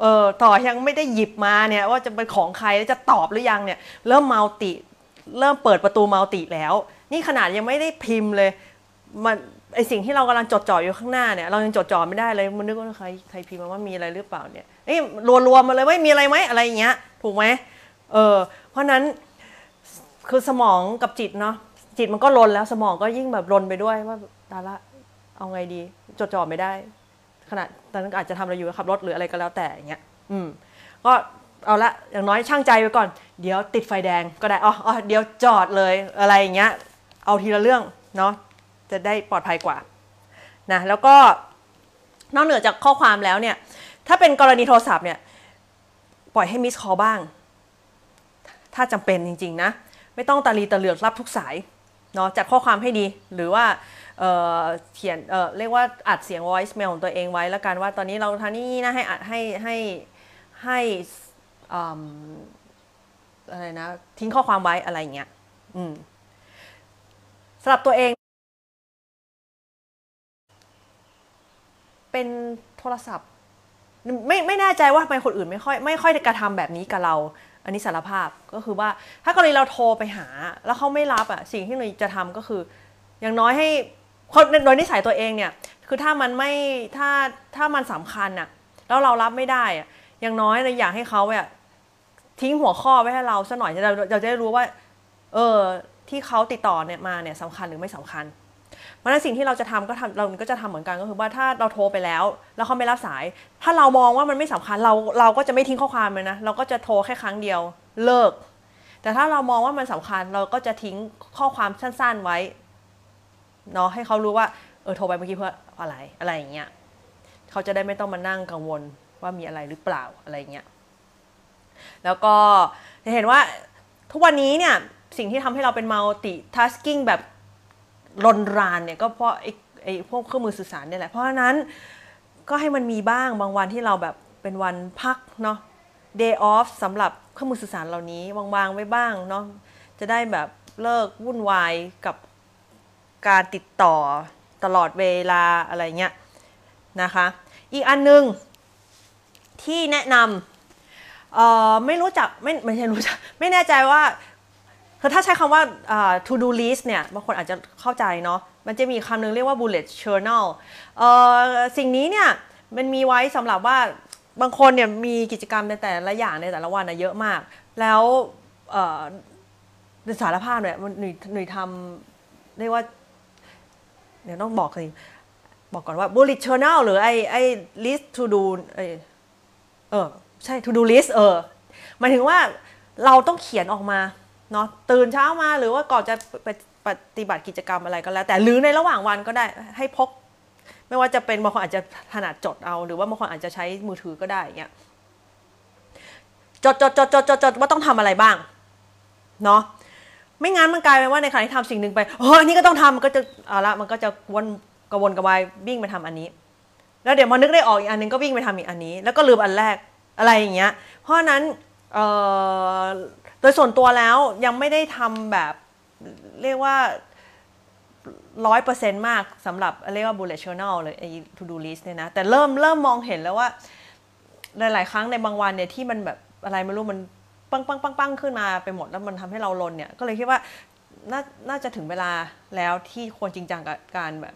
[SPEAKER 1] เออต่อยังไม่ได้หยิบมาเนี่ยว่าจะเป็นของใครแล้วจะตอบหรือยังเนี่ยเริ่มเมาติ เริ่มเปิดประตูเมาติแล้ว นี่ขนาดยังไม่ได้พิมพ์เลยมันไอสิ่งที่เรากำลังจดจ่ออยู่ข้างหน้าเนี่ยเรายังจดจ่อไม่ได้เลยมันนึกว่าใครใครพิมพ์มาว่ามีอะไรหรือเปล่าเนี่ยนี่รวมๆมาเลยว่ามีอะไรไหมอะไรอย่างเงี้ยถูกไหมเออเพราะนั้นคือสมองกับจิตเนาะจิตมันก็ลนแล้วสมองก็ยิ่งแบบลนไปด้วยว่าดาระเอาไงดี จดจ่อไม่ได้ ขณะตอนนั้นอาจจะทำอะไรอยู่ขับรถหรืออะไรก็แล้วแต่อย่างเงี้ยอืมก็ เอาละอย่างน้อยช่างใจไว้ก่อน เดี๋ยวติดไฟแดงก็ได้อ๋ออ๋อเดี๋ยวจอดเลยอะไรอย่างเงี้ยเอาทีละเรื่องเนาะจะได้ปลอดภัยกว่านะแล้วก็นอกเหนือจากข้อความแล้วเนี่ย ถ้าเป็นกรณีโทรศัพท์เนี่ยปล่อยให้มิสคอลบ้าง ถ้าจำเป็นจริง ๆ นะ ไม่ต้องตาลีตะเหลือกรับทุกสายเนาะจัดข้อความให้ดี หรือว่าเเขียนเเรียกว่าอัดเสียง voice mail ของตัวเองไว้แล้วกันว่าตอนนี้เราทำนี่นะให้อัดให้ให้ให้ อะไรนะ ทิ้งข้อความไว้อะไรอย่างเงี้ยอืมสำหรับตัวเอง เป็นโทรศัพท์ ไม่ไม่แน่ใจว่าทำไมคนอื่นไม่ค่อยไม่ค่อยกระทำแบบนี้กับเรา อันนี้สารภาพก็คือว่า ถ้ากรณีเราโทรไปหา แล้วเขาไม่รับอะสิ่งที่เราจะทำก็คือ อย่างน้อยให้คนโดยนิสัยตัวเองเนี่ย คือถ้ามันไม่ถ้าถ้ามันสำคัญอะแล้วเรารับไม่ได้อะอย่างน้อยเราอยากให้เขาเนี่ย ทิ้งหัวข้อไว้ให้เราสักหน่อยเราเราจะได้รู้ว่า เออที่เขาติดต่อเนี่ยมาเนี่ยสำคัญหรือไม่สำคัญ เพราะฉะนั้นสิ่งที่เราจะทำก็ทำเราก็จะทำเหมือนกันก็คือว่าถ้าเราโทรไปแล้ว แล้วเขาไม่รับสาย ถ้าเรามองว่ามันไม่สำคัญเราเราก็จะไม่ทิ้งข้อความเลยนะเราก็จะโทรแค่ครั้งเดียวเลิก แต่ถ้าเรามองว่ามันสำคัญเราก็จะทิ้งข้อความสั้น ๆไว้เนาะให้เขารู้ว่าเออโทรไปเมื่อกี้เพื่ออะไรอะไรอย่างเงี้ยเขาจะได้ไม่ต้องมานั่งกังวลว่ามีอะไรหรือเปล่าอะไรเงี้ย แล้วก็จะเห็นว่าทุกวันนี้เนี่ยสิ่งที่ทำให้เราเป็นมัลติทัสกิ้งแบบรนรานเนี่ยก็เพราะไอ้ไอ้พวกเครื่องมือสื่อสารเนี่ยแหละ เพราะฉะนั้นก็ให้มันมีบ้างบางวันที่เราแบบเป็นวันพักเนาะ day off สำหรับเครื่องมือสื่อสารเหล่านี้วางๆไว้บ้างเนาะจะได้แบบเลิกวุ่นวายกับการติดต่อตลอดเวลาอะไรเงี้ยนะคะ อีกอันนึงที่แนะนำ ไม่รู้จักไม่ไม่ใช่รู้จักไม่แน่ใจว่าคือถ้าใช้คำว่า to do list เนี่ยบางคนอาจจะเข้าใจเนาะมันจะมีคำหนึ่งเรียกว่า bullet journal สิ่งนี้เนี่ยมันมีไว้สำหรับว่าบางคนเนี่ยมีกิจกรรมในแต่ละอย่างในแต่ละวันนะเยอะมาก แล้วสารภาพเนี่ยหนุ่ยหนุ่ยทำเรียกว่าเดี๋ยวต้องบอกเลยบอกก่อนว่า bullet journal หรือไอ้ไอ้ list to do เออ ใช่ to do list เออหมายถึงว่าเราต้องเขียนออกมาเนาะตื่นเช้ามาหรือว่าก่อนจะไปปฏิบัติกิจกรรมอะไรก็แล้ว แต่หรือในระหว่างวันก็ได้ให้พก ไม่ว่าจะเป็นบางคนอาจจะถนัดจดเอา หรือว่าบางคนอาจจะใช้มือถือก็ได้เงี้ยจดจดจดจดจดจดว่าต้องทำอะไรบ้างเนาะไม่งั้นมันกลายเป็นว่าในขณะที่ทำสิ่งหนึ่งไปเฮ้ยอันนี้ก็ต้องทำมันก็จะเอาละมันก็จะวนกระวนกระวายวิ่งไปทำอันนี้ แล้วเดี๋ยวมานึกได้ออกอีกอันนึงก็วิ่งไปทำอีกอันนี้ แล้วก็ลืมอันแรก อะไรอย่างเงี้ย เพราะนั้นโดยส่วนตัวแล้วยังไม่ได้ทำแบบเรียกว่าร้อยเปอร์เซ็นต์มากสำหรับเรียกว่า bullet journal หรือไอ้ to do list เนี่ยนะ แต่เริ่มเริ่มมองเห็นแล้วว่า หลาย ๆ ครั้งในบางวันเนี่ยที่มันแบบอะไรไม่รู้มันปังปังปังปังขึ้นมาไปหมดแล้วมันทำให้เราลนเนี่ย ก็เลยคิดว่าน่าน่าจะถึงเวลาแล้วที่ควรจริงจังกับการแบบ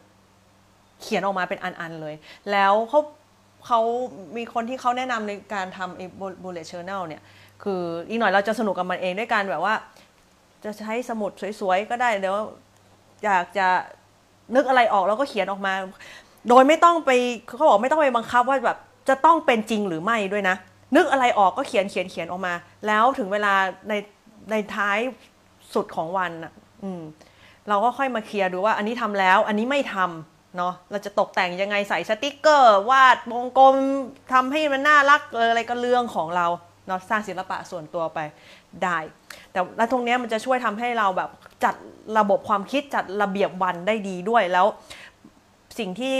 [SPEAKER 1] เขียนออกมาเป็นอัน ๆ เลย แล้วเขา เขามีคนที่เขาแนะนำในการทำไอ้ bullet journal เนี่ย คืออีกหน่อยเราจะสนุกกับมันเองด้วยการแบบว่า จะใช้สมุดสวยๆ ก็ได้เดี๋ยวอยากจะนึกอะไรออกแล้วก็เขียนออกมา โดยไม่ต้องไปเขาบอกไม่ต้องไปบังคับว่าแบบจะต้องเป็นจริงหรือไม่ด้วยนะ นึกอะไรออกก็เขียนเขียนเขียนออกมา แล้วถึงเวลาในในท้ายสุดของวันอะ อืม เราก็ค่อยมาเคลียร์ดูว่า อันนี้ทำแล้ว อันนี้ไม่ทำ เนาะเราจะตกแต่งยังไงใส่สติกเกอร์ วาดวงกลมทำให้มันน่ารักอะไรก็เรื่องของเราเนาะสร้างศิลปะส่วนตัวไปได้ แต่แล้วตรงนี้มันจะช่วยทำให้เราแบบจัดระบบความคิดจัดระเบียบวันได้ดีด้วยแล้ว สิ่งที่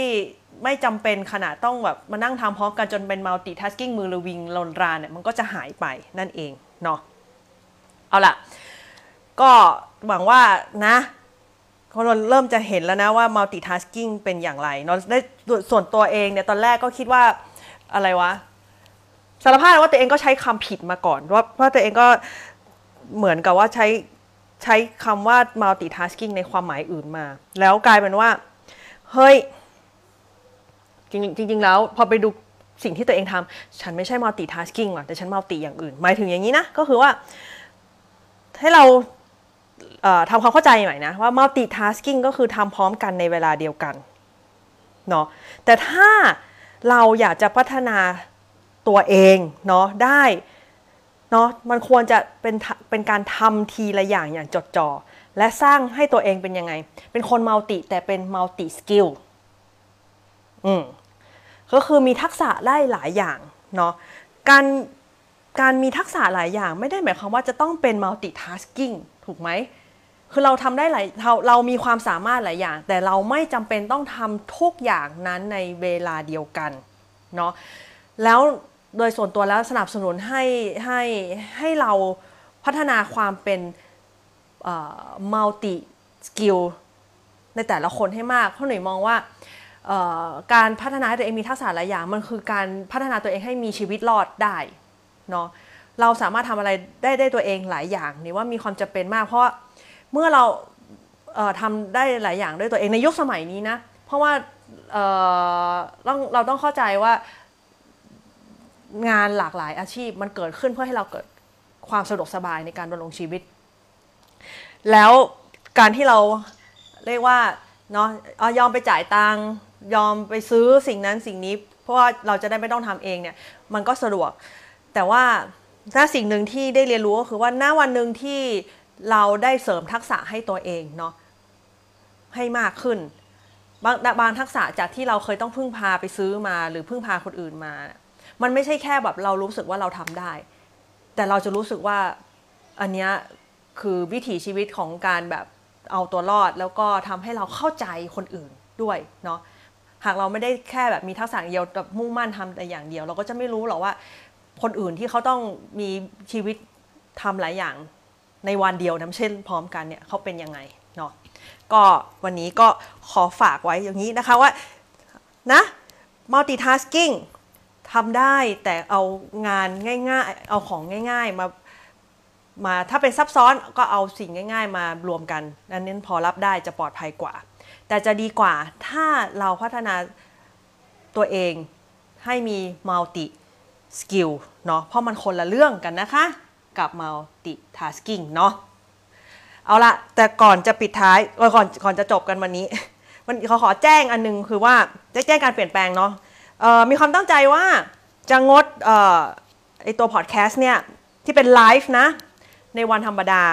[SPEAKER 1] ไม่จำเป็นขนาดต้องแบบมานั่งทำพร้อมกันจนเป็น multitasking มือระวิงลนลานเนี่ยมันก็จะหายไปนั่นเองเนาะเอาล่ะ ก็หวังว่านะ คนเริ่มจะเห็นแล้วนะว่า multitasking เป็นอย่างไรเนาะได้ส่วนตัวเองเนี่ยตอนแรกก็คิดว่าอะไรวะสารภาพว่าตัวเองก็ใช้คำผิดมาก่อนว่าเพราะตัวเองก็เหมือนกับว่าใช้ใช้คำว่า multitasking ในความหมายอื่นมา แล้วกลายเป็นว่า เฮ้ย จริงจริงแล้ว พอไปดูสิ่งที่ตัวเองทำฉันไม่ใช่ multitasking หรอกแต่ฉัน multi อย่างอื่น หมายถึงอย่างนี้นะ ก็คือว่า ให้เรา ทำความเข้าใจใหม่นะว่า multitasking ก็คือทำพร้อมกันในเวลาเดียวกันเนาะแต่ถ้าเราอยากจะพัฒนาตัวเองเนาะได้เนาะมันควรจะเป็นเป็นการทำทีละอย่างอย่างจดจ่อและสร้างให้ตัวเองเป็นยังไง เป็นคน multi แต่เป็น multi-skill อืมก็คือมีทักษะได้หลายอย่างเนาะการการมีทักษะหลายอย่างไม่ได้หมายความว่าจะต้องเป็น multitasking ถูกไหมคือเราทำได้หลายเราเรามีความสามารถหลายอย่าง แต่เราไม่จำเป็นต้องทำทุกอย่างนั้นในเวลาเดียวกันเนาะแล้วโดยส่วนตัวแล้วสนับสนุนให้ให้ให้เราพัฒนาความเป็น multi-skill ในแต่ละคนให้มาก เพราะหนูมองว่าการพัฒนาตัวเองมีทักษะหลายอย่าง มันคือการพัฒนาตัวเองให้มีชีวิตรอดได้เนาะ เราสามารถทำอะไรได้ได้ตัวเองหลายอย่างนี่ว่ามีความจำเป็นมาก เพราะเมื่อเราเทำได้หลายอย่างด้วยตัวเองในยุคสมัยนี้นะ เพราะว่าเราเราต้องเข้าใจว่างานหลากหลายอาชีพมันเกิดขึ้นเพื่อให้เราเกิดความสะดวกสบายในการดำรงชีวิต แล้วการที่เราเรียกว่าเนาะยอมไปจ่ายตังค์ยอมไปซื้อสิ่งนั้นสิ่งนี้ เพราะว่าเราจะได้ไม่ต้องทำเองเนี่ย มันก็สะดวกแต่ว่า ถ้าสิ่งหนึ่งที่ได้เรียนรู้ก็คือว่าหน้าวันหนึ่งที่เราได้เสริมทักษะให้ตัวเองเนาะให้มากขึ้นบางบางทักษะจากที่เราเคยต้องพึ่งพาไปซื้อมาหรือพึ่งพาคนอื่นมา มันไม่ใช่แค่แบบเรารู้สึกว่าเราทำได้ แต่เราจะรู้สึกว่าอันนี้คือวิถีชีวิตของการแบบเอาตัวรอด แล้วก็ทำให้เราเข้าใจคนอื่นด้วยเนาะหากเราไม่ได้แค่แบบมีทักษะเดียวแบบมุ่งมั่นทำแต่อย่างเดียว เราก็จะไม่รู้หรอกว่า คนอื่นที่เขาต้องมีชีวิตทำหลายอย่างในวันเดียวนะเช่นพร้อมกันเนี่ยเขาเป็นยังไงเนาะก็วันนี้ก็ขอฝากไว้อย่างนี้นะคะว่านะ multitasking ทำได้แต่เอางานง่ายๆ เอาของง่ายๆมามาถ้าเป็นซับซ้อนก็เอาสิ่งง่าย ๆ มารวมกันนั่นเน้นพอรับได้จะปลอดภัยกว่า แต่จะดีกว่าถ้าเราพัฒนาตัวเองให้มี multi-skill เนาะเพราะมันคนละเรื่องกันนะคะ กับ multitasking เนาะเอาละแต่ก่อนจะปิดท้ายก่อนก่อนจะจบกันวันนี้ มันเขาขอแจ้งอันนึงคือว่าได้แจ้งการเปลี่ยนแปลงเนาะมีความตั้งใจว่าจะงดไอตัวพอดแคสต์เนี่ย ที่เป็นไลฟ์นะ ในวันธรรมดา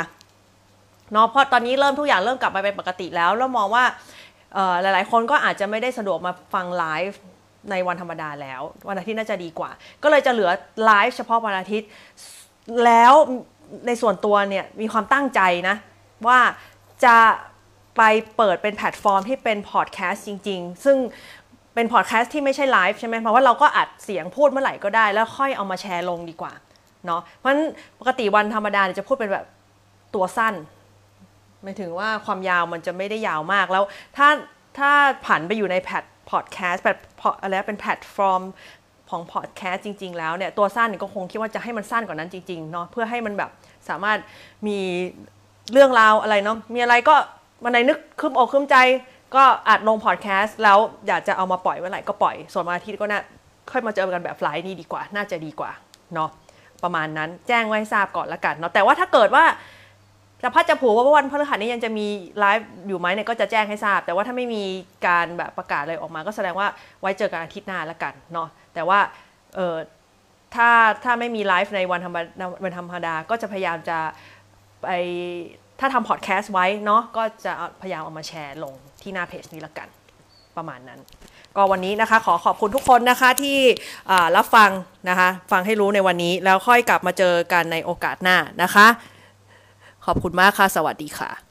[SPEAKER 1] เนาะเพราะตอนนี้เริ่มทุกอย่างเริ่มกลับมาเป็นปกติแล้ว แล้วมองว่าหลายๆ คนก็อาจจะไม่ได้สะดวกมาฟังไลฟ์ ในวันธรรมดาแล้ว วันอาทิตย์น่าจะดีกว่า ก็เลยจะเหลือไลฟ์เฉพาะวันอาทิตย์ แล้วในส่วนตัวเนี่ยมีความตั้งใจนะ ว่าจะไปเปิดเป็นแพลตฟอร์มที่เป็นพอดแคสต์จริง ๆ ซึ่งเป็นพอดแคสต์ที่ไม่ใช่ไลฟ์ใช่ไหมเพราะว่าเราก็อัดเสียงพูดเมื่อไหร่ก็ได้ แล้วค่อยเอามาแชร์ลงดีกว่าเนาะเพราะฉะนั้นปกติวันธรรมดาจะพูดเป็นแบบตัวสั้นหมายถึงว่าความยาวมันจะไม่ได้ยาวมากแล้วถ้าถ้าผันไปอยู่ในแพลต พอดแคสต์แพลตอะไรเป็นแพลตฟอร์มของพอดแคสต์จริง ๆ แล้วเนี่ยตัวสั้นก็คงคิดว่าจะให้มันสั้นกว่านั้นจริงๆเนาะเพื่อให้มันแบบสามารถมีเรื่องราวอะไรเนาะมีอะไรก็วันไหนนึกครึ้มอกครึ้มใจ ก็อัดลงพอดแคสต์แล้วอยากจะเอามาปล่อยเมื่อไหร่ก็ปล่อย ส่วนวันอาทิตย์ก็น่าค่อยมาเจอกันแบบไลฟ์นี่ดีกว่า น่าจะดีกว่าเนาะประมาณนั้นแจ้งไว้ทราบก่อนละกันเนาะแต่ว่าถ้าเกิดว่า จับพลัดจับผลูว่าวันพฤหัสนี้ยังจะมีไลฟ์อยู่ไหมเนี่ยก็จะแจ้งให้ทราบ แต่ว่าถ้าไม่มีการแบบประกาศอะไรออกมาก็แสดงว่าไว้เจอกันอาทิตย์หน้าละกันเนาะแต่ว่าเออถ้าถ้าไม่มีไลฟ์ในวันธรรมวันธรรมดาก็จะพยายามจะไปถ้าทำพอดแคสต์ไว้เนาะก็จะพยายามเอามาแชร์ลงที่หน้าเพจนี้ละกันประมาณนั้น ก็วันนี้นะคะขอขอบคุณทุกคนนะคะที่รับฟังนะคะ ฟังให้รู้ในวันนี้แล้วค่อยกลับมาเจอกันในโอกาสหน้านะคะ ขอบคุณมากค่ะ สวัสดีค่ะ